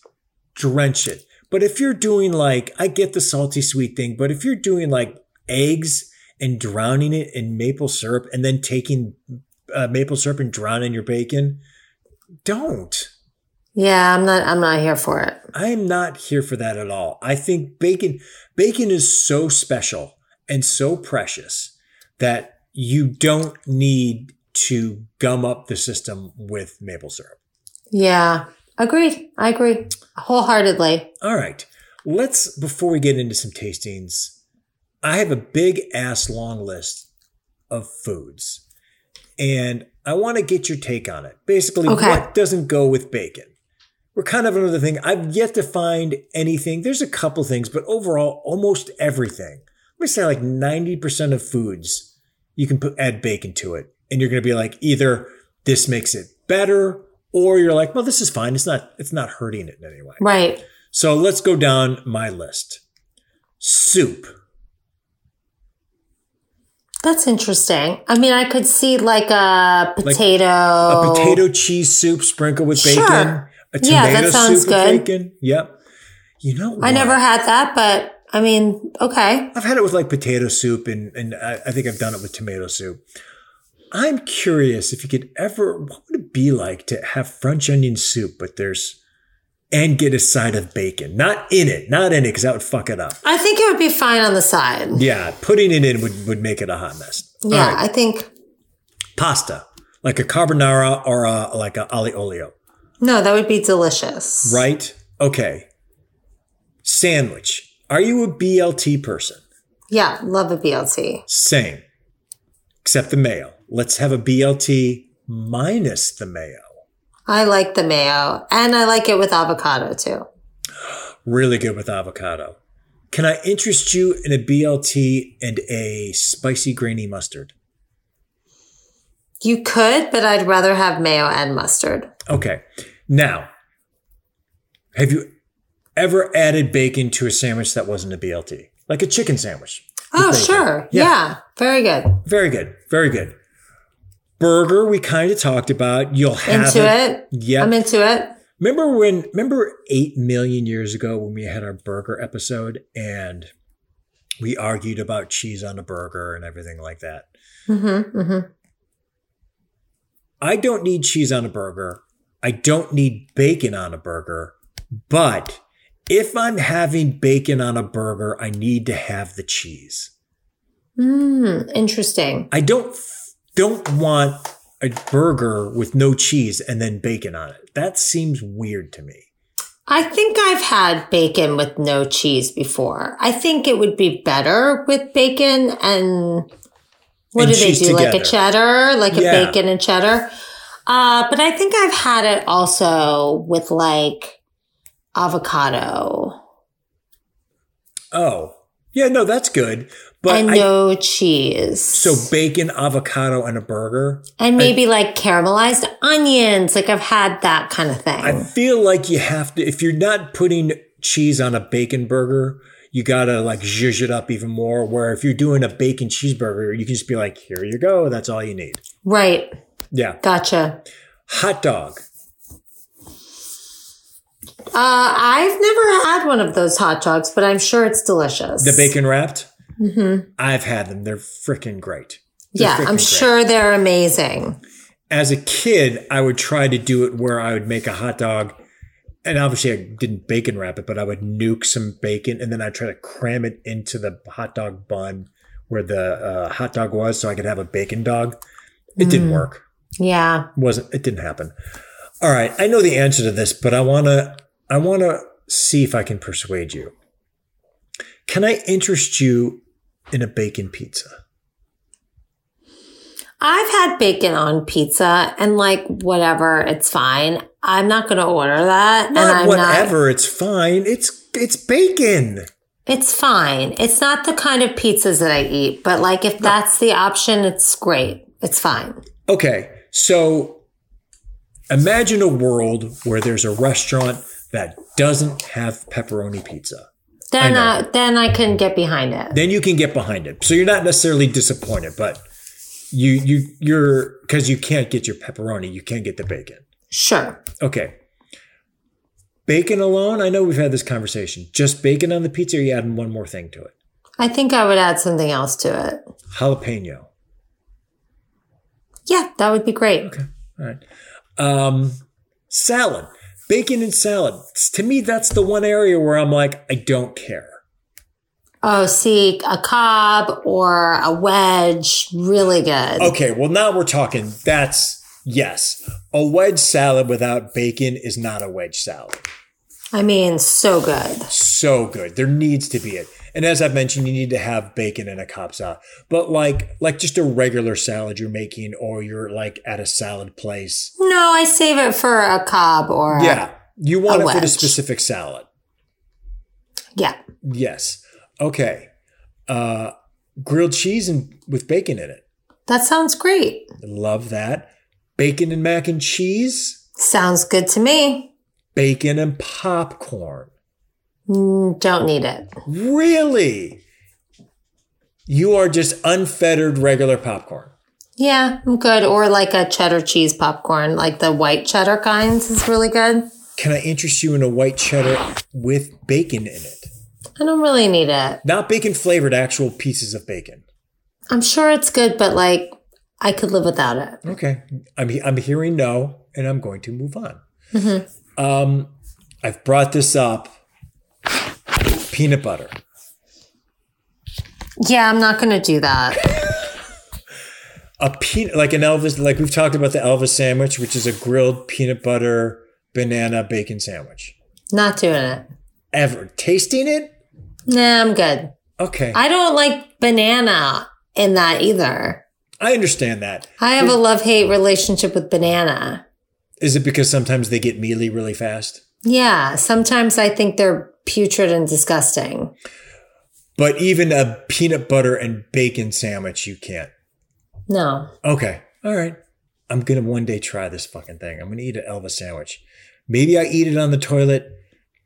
Drench it. But if you're doing like, I get the salty sweet thing, but if you're doing like eggs and drowning it in maple syrup and then taking uh, maple syrup and drowning your bacon, don't. Yeah, I'm not, I'm not here for it. I am not here for that at all. I think bacon bacon is so special and so precious that you don't need to gum up the system with maple syrup. Yeah, agreed. I agree wholeheartedly. All right. Let's before we get into some tastings, I have a big ass long list of foods. And I want to get your take on it. Basically, Okay. what doesn't go with bacon? We're kind of another thing. I've yet to find anything. There's a couple things, but overall, almost everything. Let me say like 90% of foods, you can put add bacon to it. And you're going to be like, either this makes it better, or you're like, well, this is fine. It's not, it's not hurting it in any way. Right. So let's go down my list. Soup. That's interesting. I mean, I could see like a potato. A potato cheese soup sprinkled with bacon. Sure. A tomato Yeah, that sounds soup good. bacon. Yep. You know what? I never had that, but I mean, okay. I've had it with like potato soup and, and I, I think I've done it with tomato soup. I'm curious if you could ever, what would it be like to have French onion soup, but there's, and get a side of bacon? Not in it, not in it, because that would fuck it up. I think it would be fine on the side. Yeah, putting it in would, would make it a hot mess. Yeah, right. I think Pasta, like a carbonara or a, like a ali olio, no, that would be delicious. right? Okay. Sandwich. Are you a BLT person? Yeah, love a BLT. Same. Except the mayo. Let's have a BLT minus the mayo. I like the mayo and I like it with avocado too. Really good with avocado. Can I interest you in a BLT and a spicy grainy mustard? You could, but I'd rather have mayo and mustard. Okay. Now, have you ever added bacon to a sandwich that wasn't a BLT? Like a chicken sandwich? Oh, sure. Yeah. Yeah. Very good. Very good. Very good. Burger, we kind of talked about. You'll have Into it. Yeah. I'm into it. Remember when, remember 8 million years ago when we had our burger episode and we argued about cheese on a burger and everything like that? Mm-hmm, mm-hmm. I don't need cheese on a burger. I don't need bacon on a burger. But if I'm having bacon on a burger, I need to have the cheese. Mm, interesting. I don't don't want a burger with no cheese and then bacon on it. That seems weird to me. I think I've had bacon with no cheese before. I think it would be better with bacon and what And do they do? Like a cheddar, like Yeah. a bacon and cheddar. Uh, but I think I've had it also with like avocado Oh. Yeah, no, that's good. But and I, no cheese. so bacon, avocado, and a burger. and maybe like caramelized onions. Like I've had that kind of thing. I feel like you have to, if you're not putting cheese on a bacon burger, you gotta like zhuzh it up even more. Where if you're doing a bacon cheeseburger, you can just be like, here you go. That's all you need. right. Yeah. Gotcha. Hot dog. Uh, I've never had one of those hot dogs, but I'm sure it's delicious. The bacon wrapped. Mm-hmm. I've had them. They're freaking great. They're Yeah, I'm great. sure they're amazing. As a kid, I would try to do it where I would make a hot dog. And obviously, I didn't bacon wrap it, but I would nuke some bacon and then I'd try to cram it into the hot dog bun where the uh, hot dog was so I could have a bacon dog. It didn't work. Yeah. wasn't it didn't happen all right i know the answer to this but i want to i want to see if i can persuade you can i interest you in a bacon pizza I've had bacon on pizza and like whatever, it's fine. I'm not going to order that. and not I'm whatever it's fine it's it's bacon It's fine. It's not the kind of pizzas that I eat, but like if that's the option, it's great. It's fine. okay so imagine a world where there's a restaurant that doesn't have pepperoni pizza Then. I, then I can get behind it. then you can get behind it. So you're not necessarily disappointed, but you you you're because you can't get your pepperoni, you can't get the bacon. Sure. Okay. Bacon alone, I know we've had this conversation. Just bacon on the pizza, or you adding one more thing to it? I think I would add something else to it. Jalapeno. Yeah, that would be great. All right. Um, salad. Bacon and salad. To me, that's the one area where I'm like, I don't care. Oh, see, a Cobb or a wedge, really good. Okay, well now we're talking. That's yes. A wedge salad without bacon is not a wedge salad. I mean, so good. so good. There needs to be it. And as I've mentioned, you need to have bacon in a salad. But like like just a regular salad you're making or you're like at a salad place. No, I save it for a Cobb or Yeah. You want it for the specific salad. yeah. Yes. Okay. Uh grilled cheese and with bacon in it. That sounds great. Love that. Bacon and mac and cheese. Sounds good to me. Bacon and popcorn. Mm, Don't need it. Really? You are just unfettered regular popcorn. Yeah, I'm good. Or like a cheddar cheese popcorn, like the white cheddar kinds is really good. Can I interest you in a white cheddar with bacon in it? I don't really need it. Not bacon flavored, actual pieces of bacon. I'm sure it's good, but like I could live without it. Okay. I'm, I'm hearing no, and I'm going to move on. Um, I've brought this up peanut butter. Yeah, I'm not going to do that. A peanut, like an Elvis, like we've talked about the Elvis sandwich, which is a grilled peanut butter banana bacon sandwich. Not doing it. Ever tasting it? Nah, I'm good. Okay. I don't like banana in that either. I understand that. I have a love hate relationship with banana. Is it because sometimes they get mealy really fast? Yeah, sometimes I think they're putrid and disgusting. But even a peanut butter and bacon sandwich, you can't. No. Okay. All right. I'm going to one day try this fucking thing. I'm going to eat an Elvis sandwich. Maybe I eat it on the toilet.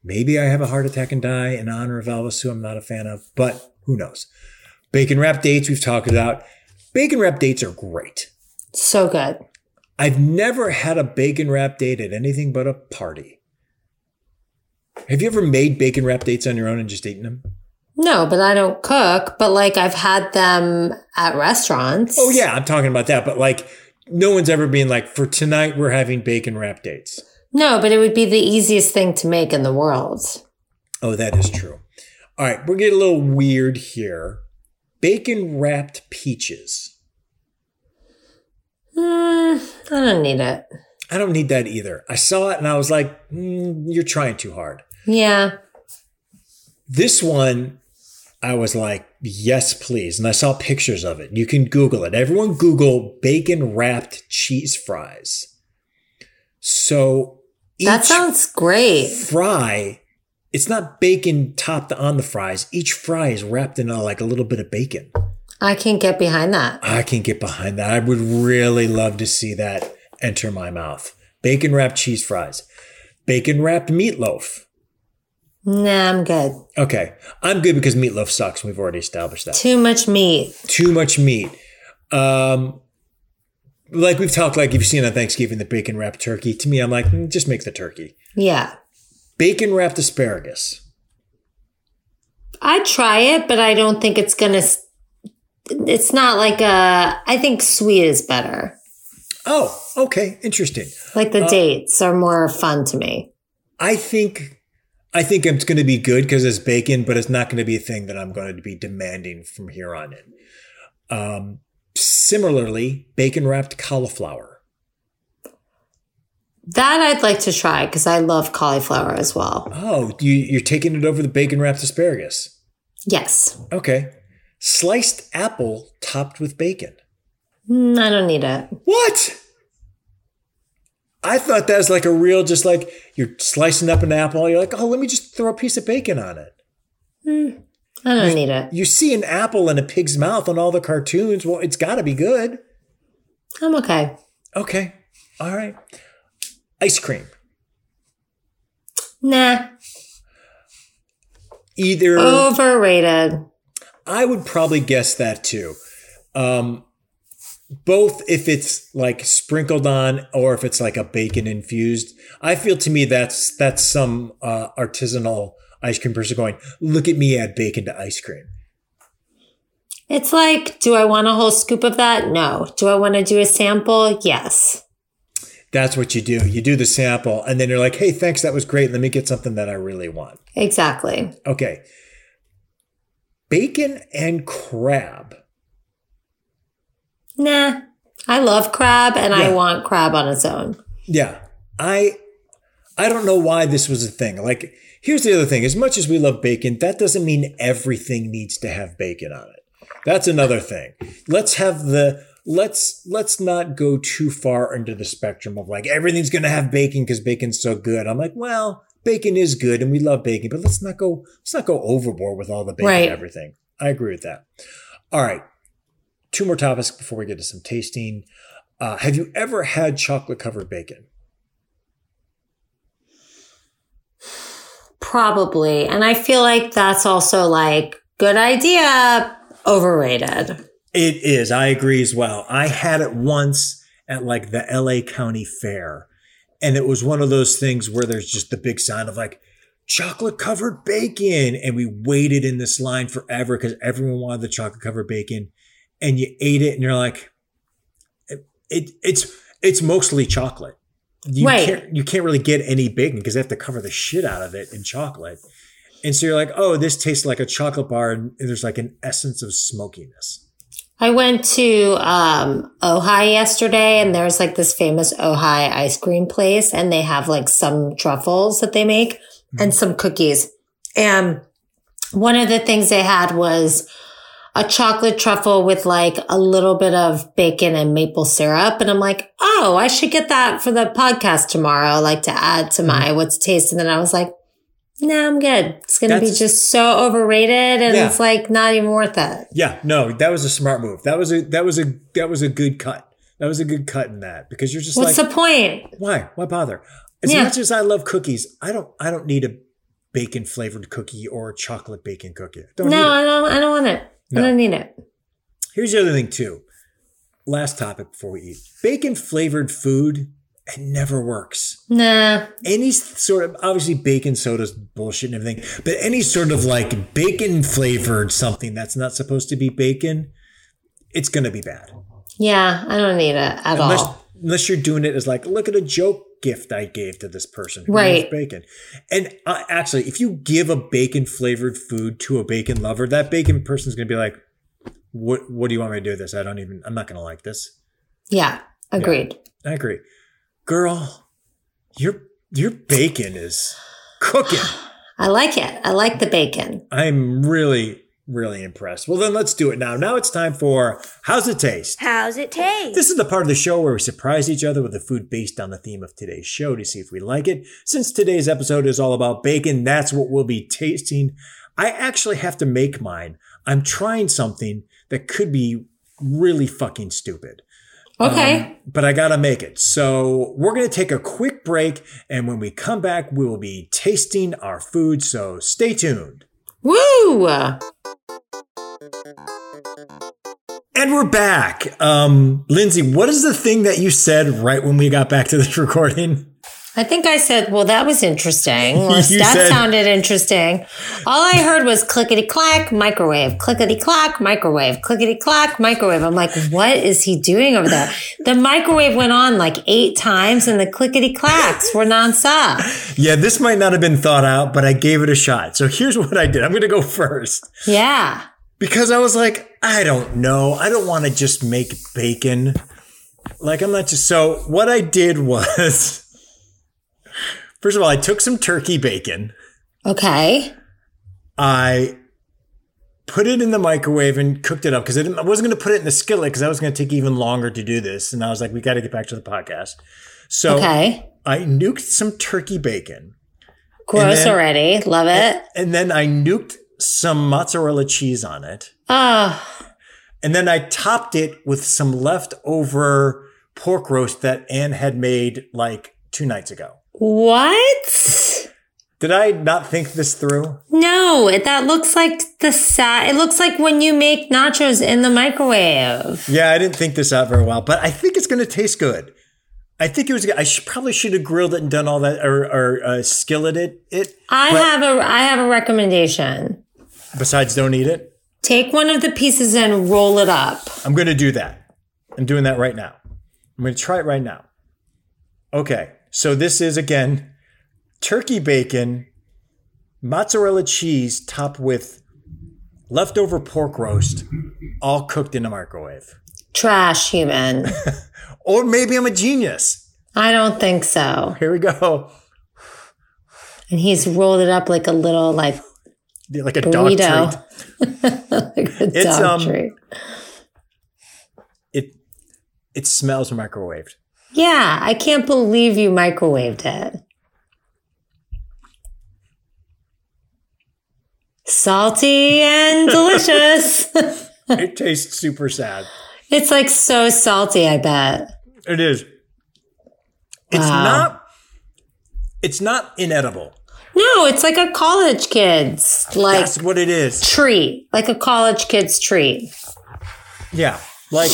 Maybe I have a heart attack and die in honor of Elvis, who I'm not a fan of, but who knows? Bacon wrap dates, we've talked about. Bacon wrap dates are great. So good. I've never had a bacon wrap date at anything but a party. Have you ever made bacon wrap dates on your own and just eaten them? No, but I don't cook, but like I've had them at restaurants. Oh, yeah, I'm talking about that. But like, no one's ever been like, for tonight, we're having bacon wrap dates. No, but it would be the easiest thing to make in the world. Oh, that is true. All right, we're getting a little weird here. Bacon wrapped peaches. Mm, I don't need it. I don't need that either. I saw it and I was like, mm, you're trying too hard. Yeah. This one, I was like, yes, please. And I saw pictures of it. You can Google it. Everyone Google bacon wrapped cheese fries. So That sounds great. fry, it's not bacon topped on the fries. Each fry is wrapped in a, like a little bit of bacon. I can get behind that. I can get behind that. I would really love to see that enter my mouth. Bacon wrapped cheese fries, bacon wrapped meatloaf. Nah, I'm good. Okay, I'm good because meatloaf sucks. We've already established that. Too much meat. Too much meat. Um, like we've talked, like if you've seen on Thanksgiving the bacon wrapped turkey. To me, I'm like, mm, just make the turkey. Yeah. Bacon wrapped asparagus. I'd try it, but I don't think it's gonna. It's not like a. I think sweet is better. Oh, okay, interesting. Like Uh, the dates are more fun to me. I think I think it's going to be good because it's bacon, but it's not going to be a thing that I'm going to be demanding from here on in. Um, similarly, bacon wrapped cauliflower. That I'd like to try because I love cauliflower as well. Oh, you, you're taking it over the bacon wrapped asparagus. Yes. Okay. Sliced apple topped with bacon. Mm, I don't need it. What? I thought that was like a real, just like you're slicing up an apple. You're like, oh, let me just throw a piece of bacon on it. I don't need it. You see an apple in a pig's mouth on all the cartoons. Well, it's got to be good. I'm okay. Okay. All right. Ice cream. Nah. Either. Overrated. I would probably guess that too. Um, both if it's like sprinkled on or if it's like a bacon infused. I feel to me that's that's some uh, artisanal ice cream person going, look at me add bacon to ice cream. It's like, do I want a whole scoop of that? No. Do I want to do a sample? Yes. That's what you do. You do the sample and then you're like, hey, thanks, that was great. Let me get something that I really want. Exactly. Okay. Bacon and crab. Nah. I love crab and I want crab on its own. Yeah. I I don't know why this was a thing. Like, here's the other thing. As much as we love bacon, that doesn't mean everything needs to have bacon on it. That's another thing. Let's have the let's let's not go too far into the spectrum of like everything's gonna have bacon because bacon's so good. I'm like, well, bacon is good and we love bacon, but let's not go let's not go overboard with all the bacon Right. and everything. I agree with that. All right. Two more topics before we get to some tasting. Uh, have you ever had chocolate covered bacon? Probably. And I feel like that's also like good idea, overrated. It is. I agree as well. I had it once at like the LA County Fair. And it was one of those things where there's just the big sign of like chocolate covered bacon. And we waited in this line forever because everyone wanted the chocolate covered bacon. And you ate it and you're like, it, it it's it's mostly chocolate. You Right. can't you can't really get any bacon because they have to cover the shit out of it in chocolate. And so you're like, oh, this tastes like a chocolate bar, and there's like an essence of smokiness. I went to um, Ojai yesterday and there's like this famous Ojai ice cream place and they have like some truffles that they make and some cookies. And one of the things they had was a chocolate truffle with like a little bit of bacon and maple syrup. And I'm like, oh, I should get that for the podcast tomorrow, like to add to my mm-hmm. what's taste. And then I was like, no, I'm good. It's going to be just so overrated and Yeah. it's like not even worth it. Yeah, no, that was a smart move. That was a that was a that was a good cut. That was a good cut in that because you're just What's like, the point? why? Why bother? As Yeah. much as I love cookies, I don't I don't need a bacon flavored cookie or a chocolate bacon cookie. I don't No. I don't, I don't want it. No. I don't need it. Here's the other thing too. Last topic before we eat. Bacon flavored food it never works. Nah. Any sort of obviously bacon soda's bullshit and everything, but any sort of like bacon flavored something that's not supposed to be bacon, it's gonna be bad. Yeah, I don't need it at Unless all. unless you're doing it as like, look at a joke gift I gave to this person who Right. loves bacon. And uh, actually, if you give a bacon flavored food to a bacon lover, that bacon person's gonna be like, "What? What do you want me to do with this? I don't even. I'm not gonna like this." Yeah, agreed. I agree, girl. Your your bacon is cooking. I like it. I like the bacon. I'm really really impressed. Well, then let's do it now. Now it's time for how's it taste. How's it taste? This is the part of the show where we surprise each other with a food based on the theme of today's show to see if we like it. Since today's episode is all about bacon, that's what we'll be tasting. I actually have to make mine. I'm trying something that could be really fucking stupid. Okay. Um, but I gotta make it. So we're gonna take a quick break, and when we come back, we will be tasting our food. So stay tuned. Woo! And we're back. Um, Lindsay, what is the thing that you said right when we got back to this recording? I think I said, well, that was interesting. Or, that said- sounded interesting. All I heard was clickety clack, microwave, clickety clack, microwave, clickety clack, microwave. I'm like, what is he doing over there? The microwave went on like eight times and the clickety clacks were nonstop. Yeah, this might not have been thought out, but I gave it a shot. So here's what I did. I'm going to go first Yeah. because I was like, I don't know. I don't want to just make bacon. Like, I'm not just. So what I did was, first of all, I took some turkey bacon. Okay. I put it in the microwave and cooked it up because I, I wasn't going to put it in the skillet because that was going to take even longer to do this. And I was like, we got to get back to the podcast. So Okay. I nuked some turkey bacon. Gross then- already. Love it. And then I nuked some mozzarella cheese on it. Oh, And then I topped it with some leftover pork roast that Anne had made like two nights ago. what? Did I not think this through? No, it, that looks like the sa- It looks like when you make nachos in the microwave. Yeah, I didn't think this out very well, but I think it's going to taste good. I think it was. I should, probably should have grilled it and done all that, or, or uh, skilleted it. I have a I have a recommendation. Besides, don't eat it. Take one of the pieces and roll it up. I'm going to do that. I'm doing that right now. I'm going to try it right now. Okay, so this is again turkey bacon, mozzarella cheese topped with leftover pork roast, all cooked in a microwave. Trash human. Or maybe I'm a genius. I don't think so. Here we go. And he's rolled it up like a little like Like a dog burrito. treat. like a It's, dog um, treat. It it smells microwaved. Yeah, I can't believe you microwaved it. Salty and delicious. It tastes super sad. it's like so salty, I bet. It is. It's Wow. not. It's not inedible. No, it's like a college kid's like That's what it is. treat, like a college kid's treat. Yeah, like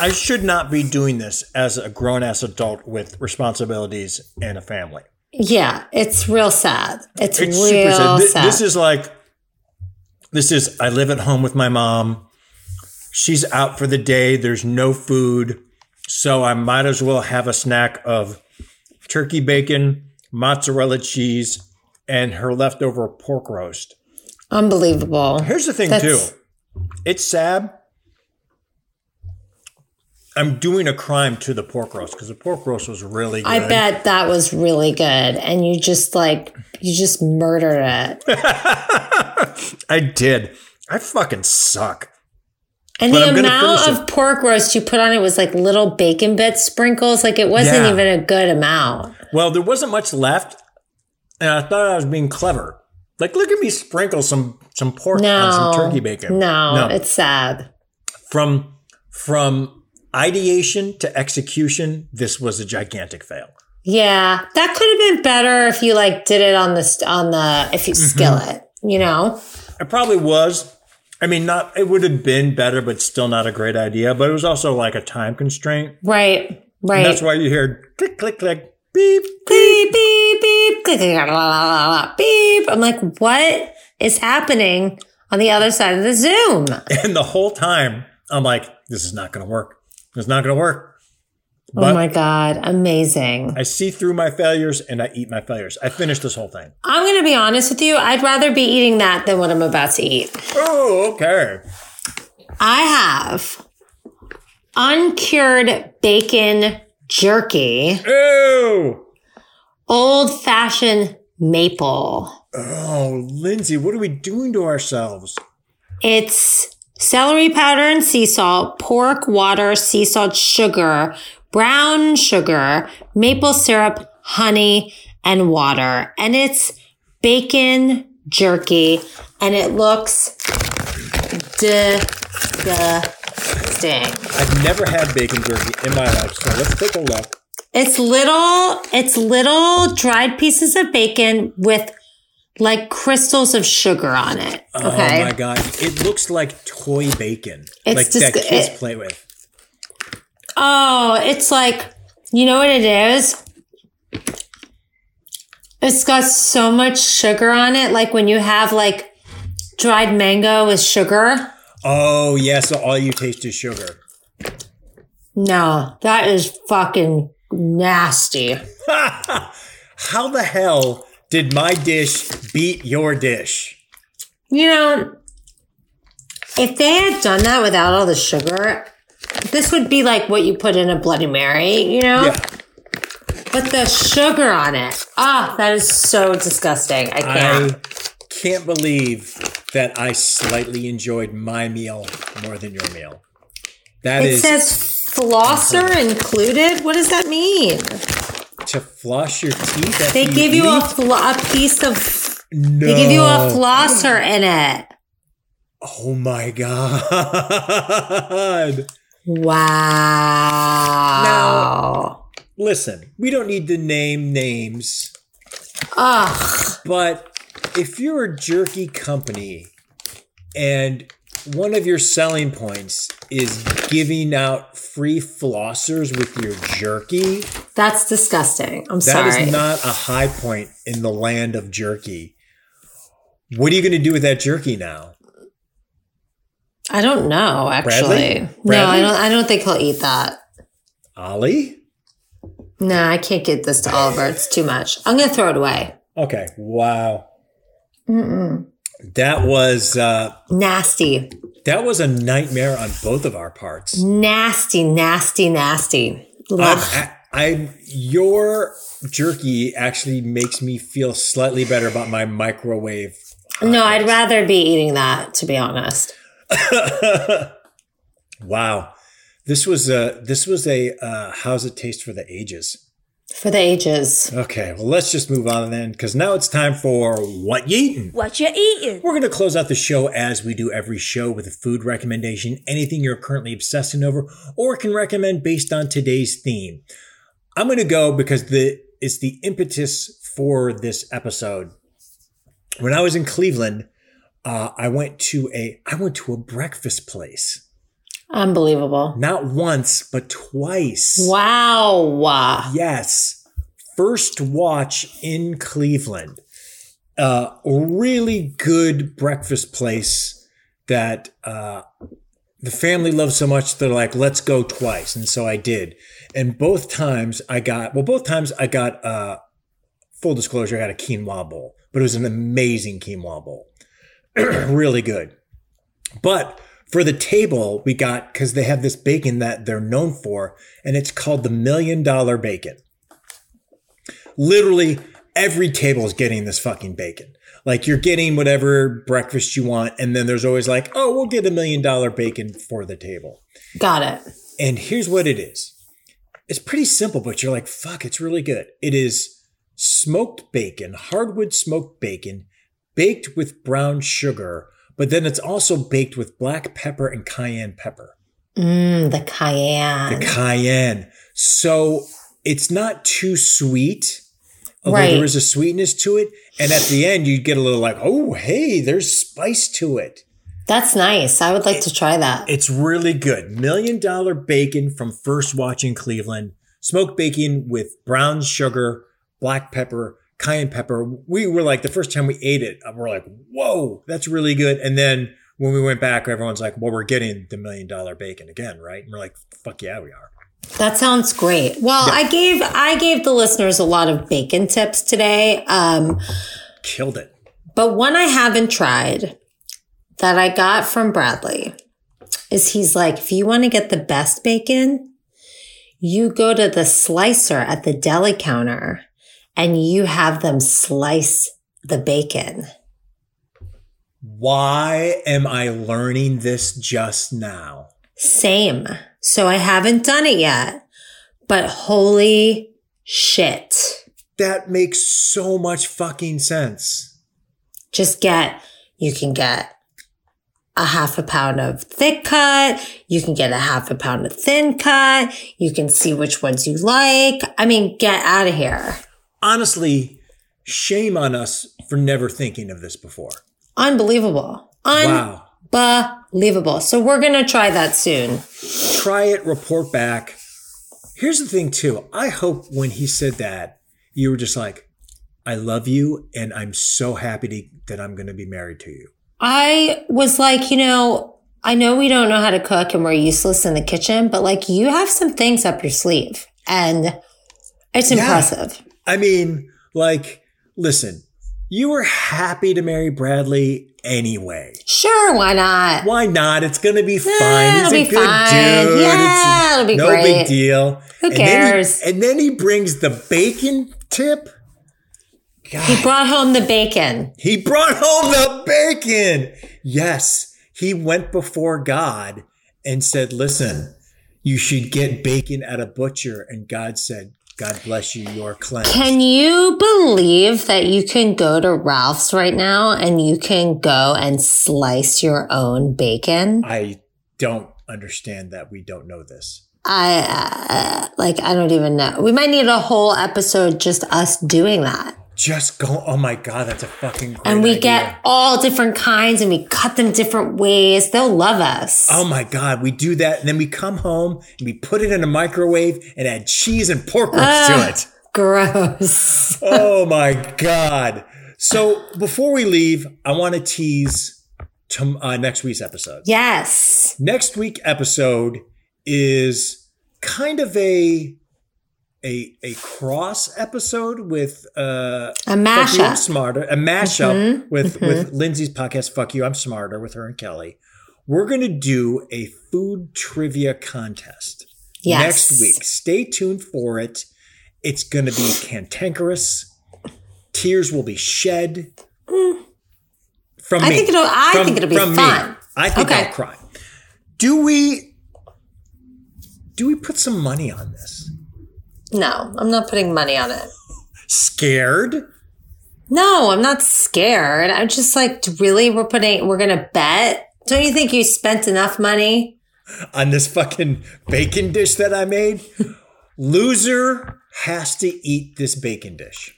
I should not be doing this as a grown ass adult with responsibilities and a family. Yeah, it's real sad. It's, It's real sad. Th- sad. This is like this is I live at home with my mom. She's out for the day. There's no food. So I might as well have a snack of turkey bacon, mozzarella cheese, and her leftover pork roast. unbelievable. Here's the thing That's- too. It's sad. I'm doing a crime to the pork roast because the pork roast was really good. I bet that was really good. And you just like, you just murdered it. I did. I fucking suck. And But the amount of pork roast you put on it was like little bacon bits sprinkles. Like it wasn't Yeah. even a good amount. Well, there wasn't much left, and I thought I was being clever. Like, look at me sprinkle some some pork No. on some turkey bacon. No, it's sad. from from ideation to execution, this was a gigantic fail. Yeah, that could have been better if you like did it on the on the if you Mm-hmm. skillet. You know, It probably was. I mean, not it would have been better, but still not a great idea. But it was also like a time constraint. right, right. And that's why you hear click, click, click, beep. beep beep beep click, click, la, la, la, la, beep. I'm like, what is happening on the other side of the Zoom? And the whole time, I'm like, this is not going to work. It's not going to work. oh my god, amazing. I see through my failures and I eat my failures. I finished this whole thing. I'm gonna be honest with you. I'd rather be eating that than what I'm about to eat. Oh, okay. I have uncured bacon jerky, Ew. old fashioned maple. Oh, Lindsay, what are we doing to ourselves? It's celery powder and sea salt, pork, water, sea salt, sugar, brown sugar, maple syrup, honey, and water. And it's bacon jerky and it looks disgusting. I've never had bacon jerky in my life, so let's take a look. It's little, it's little dried pieces of bacon with like crystals of sugar on it. Okay. Oh my god, it looks like toy bacon, It's like just- that kids it- play with. Oh, it's like, you know what it is? It's got so much sugar on it. Like when you have like dried mango with sugar. Oh yeah, so all you taste is sugar. No, that is fucking nasty. How the hell did my dish beat your dish? You know, if they had done that without all the sugar, this would be like what you put in a Bloody Mary, you know? Yeah, But the sugar on it, ah, that is so disgusting. I can't. I can't believe that I slightly enjoyed my meal more than your meal. That it is says flosser included. What does that mean? To floss your teeth. They give you a, eat? fl- a piece of. no. They give you a flosser in it. Oh my god! Wow. No. Listen, we don't need to name names, Ugh. but if you're a jerky company and one of your selling points is giving out free flossers with your jerky, That's disgusting. I'm that is sorry. not a high point in the land of jerky. What are you going to do with that jerky now? I don't know. Actually, Bradley? no, I don't. I don't think he'll eat that. Ollie? No, I can't get this to Oliver. It's too much. I'm gonna throw it away. Okay. Wow. That was uh, Nasty, that was a nightmare on both of our parts. nasty, nasty, nasty. I'm, Ugh. I, I your jerky actually makes me feel slightly better about my microwave. No, I'd rather be eating that. To be honest. Wow, this was a this was a uh, how's it taste for the ages. For the ages. Okay, well let's just move on then, because now it's time for what you eating. What you eating? We're going to close out the show as we do every show with a food recommendation, anything you're currently obsessing over or can recommend based on today's theme. I'm going to go because the it's the impetus for this episode. When I was in Cleveland, uh, I went to a I went to a breakfast place. Unbelievable. Not once, but twice. Wow. Yes. First watch in Cleveland. Uh, a really good breakfast place that uh, the family loved so much they're like, let's go twice. And so I did. And both times I got, well, both times I got, uh, full disclosure, I got a quinoa bowl, but it was an amazing quinoa bowl. really good. But For the table, we got because they have this bacon that they're known for, and it's called the million dollar bacon. Literally, every table is getting this fucking bacon. Like you're getting whatever breakfast you want, and then there's always like, oh, we'll get a million dollar bacon for the table. Got it. And here's what it is. It's pretty simple, but you're like, fuck, it's really good. It is smoked bacon, hardwood smoked bacon, baked with brown sugar, but then it's also baked with black pepper and cayenne pepper. Mmm, the cayenne. The cayenne. So it's not too sweet, although Right. there is a sweetness to it. And at the end, you get a little like, oh, hey, there's spice to it. That's nice. I would like to try that. It's really good. Million dollar bacon from First Watch in Cleveland. Smoked bacon with brown sugar, black pepper, cayenne pepper. We were like, the first time we ate it, we're like, whoa, that's really good. And then when we went back, everyone's like, well, we're getting the million dollar bacon again, right? And we're like, fuck yeah, we are. That sounds great. Well, I gave I gave the listeners a lot of bacon tips today. Um, Killed it. but one I haven't tried that I got from Bradley is he's like, if you want to get the best bacon, you go to the slicer at the deli counter and you have them slice the bacon. Why am I learning this just now? Same. So I haven't done it yet, but holy shit. That makes so much fucking sense. just get, you can get a half a pound of thick cut. You can get a half a pound of thin cut. You can see which ones you like. I mean, get out of here. Honestly, shame on us for never thinking of this before. Unbelievable. Wow. Unbelievable. So we're going to try that soon. try it, report back. Here's the thing, too. I hope when he said that, you were just like, I love you, and I'm so happy to, that I'm going to be married to you. I was like, you know, I know we don't know how to cook and we're useless in the kitchen, but like you have some things up your sleeve and it's Yeah. impressive. I mean, like, listen, you were happy to marry Bradley anyway. Sure, why not? Why not? It's to be fine. Yeah, He's it'll a be good fine. dude. Yeah, It's it'll be no great. big deal. Who And then he- cares? and then he brings the bacon tip. God. He brought home the bacon. He brought home the bacon. Yes, he went before God and said, Listen, you should get bacon at a butcher. And God said, God bless you, you're cleansed. Can you believe that you can go to Ralph's right now and you can go and slice your own bacon? I don't understand that we don't know this. I uh, like I don't even know. We might need a whole episode just us doing that. Just go, oh my God, that's a fucking And we idea. get all different kinds and we cut them different ways. They'll love us. Oh my God, we do that. And then we come home and we put it in a microwave and add cheese and pork ribs Ah. to it. Gross. oh my god so before we leave i want to tease to, uh, next week's episode Yes. next week episode is kind of a a a cross episode with uh A You, I'm mashup. smarter a mashup Mhm, with mhm. with lindsay's podcast fuck you i'm smarter with her and kelly we're gonna do a food trivia contest Yes. next week. Stay tuned for it. It's going to be cantankerous. Tears will be shed from I me. think it'll- I From- think it'll be from me. fun. I think Okay. I'll cry. Do we? Do we put some money on this? No, I'm not putting money on it. Scared? No, I'm not scared. I'm just like, really? We're putting, we're going to bet? Don't you think you spent enough money? on this fucking bacon dish that I made. Loser has to eat this bacon dish.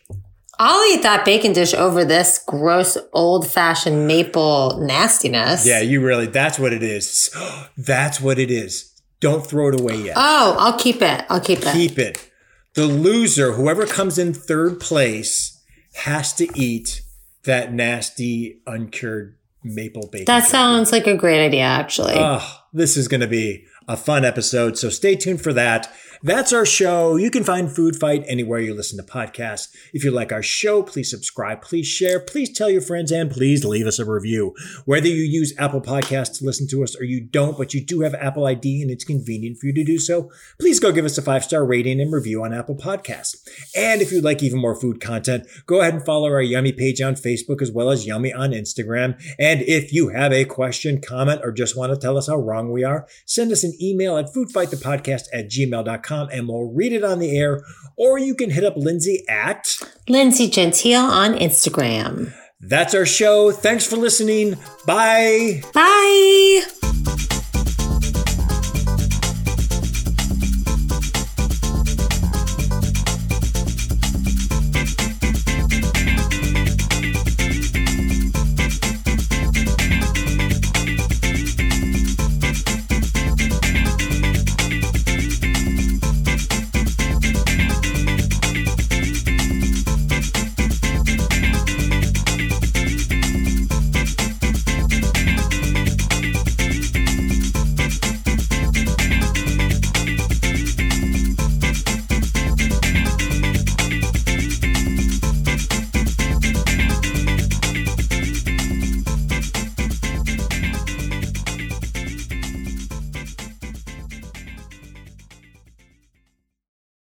I'll eat that bacon dish over this gross old fashioned maple nastiness. Yeah, you really, that's what it is. That's what it is. Don't throw it away yet. Oh, I'll keep it. I'll keep it. Keep it. The loser, whoever comes in third place, has to eat that nasty, uncured maple bacon. that sounds like a great idea, actually. Oh, this is going to be a fun episode. So stay tuned for that. That's our show. You can find Food Fight anywhere you listen to podcasts. If you like our show, please subscribe, please share, please tell your friends, and please leave us a review. Whether you use Apple Podcasts to listen to us or you don't, but you do have Apple ID and it's convenient for you to do so, please go give us a five star rating and review on Apple Podcasts. And if you'd like even more food content, go ahead and follow our Yummy page on Facebook as well as Yummy on Instagram. And if you have a question, comment, or just want to tell us how wrong we are, send us an email at foodfightthepodcast at gmail.com and we'll read it on the air. Or you can hit up Lindsay at Lindsay Gentile on Instagram. That's our show. Thanks for listening. Bye. Bye.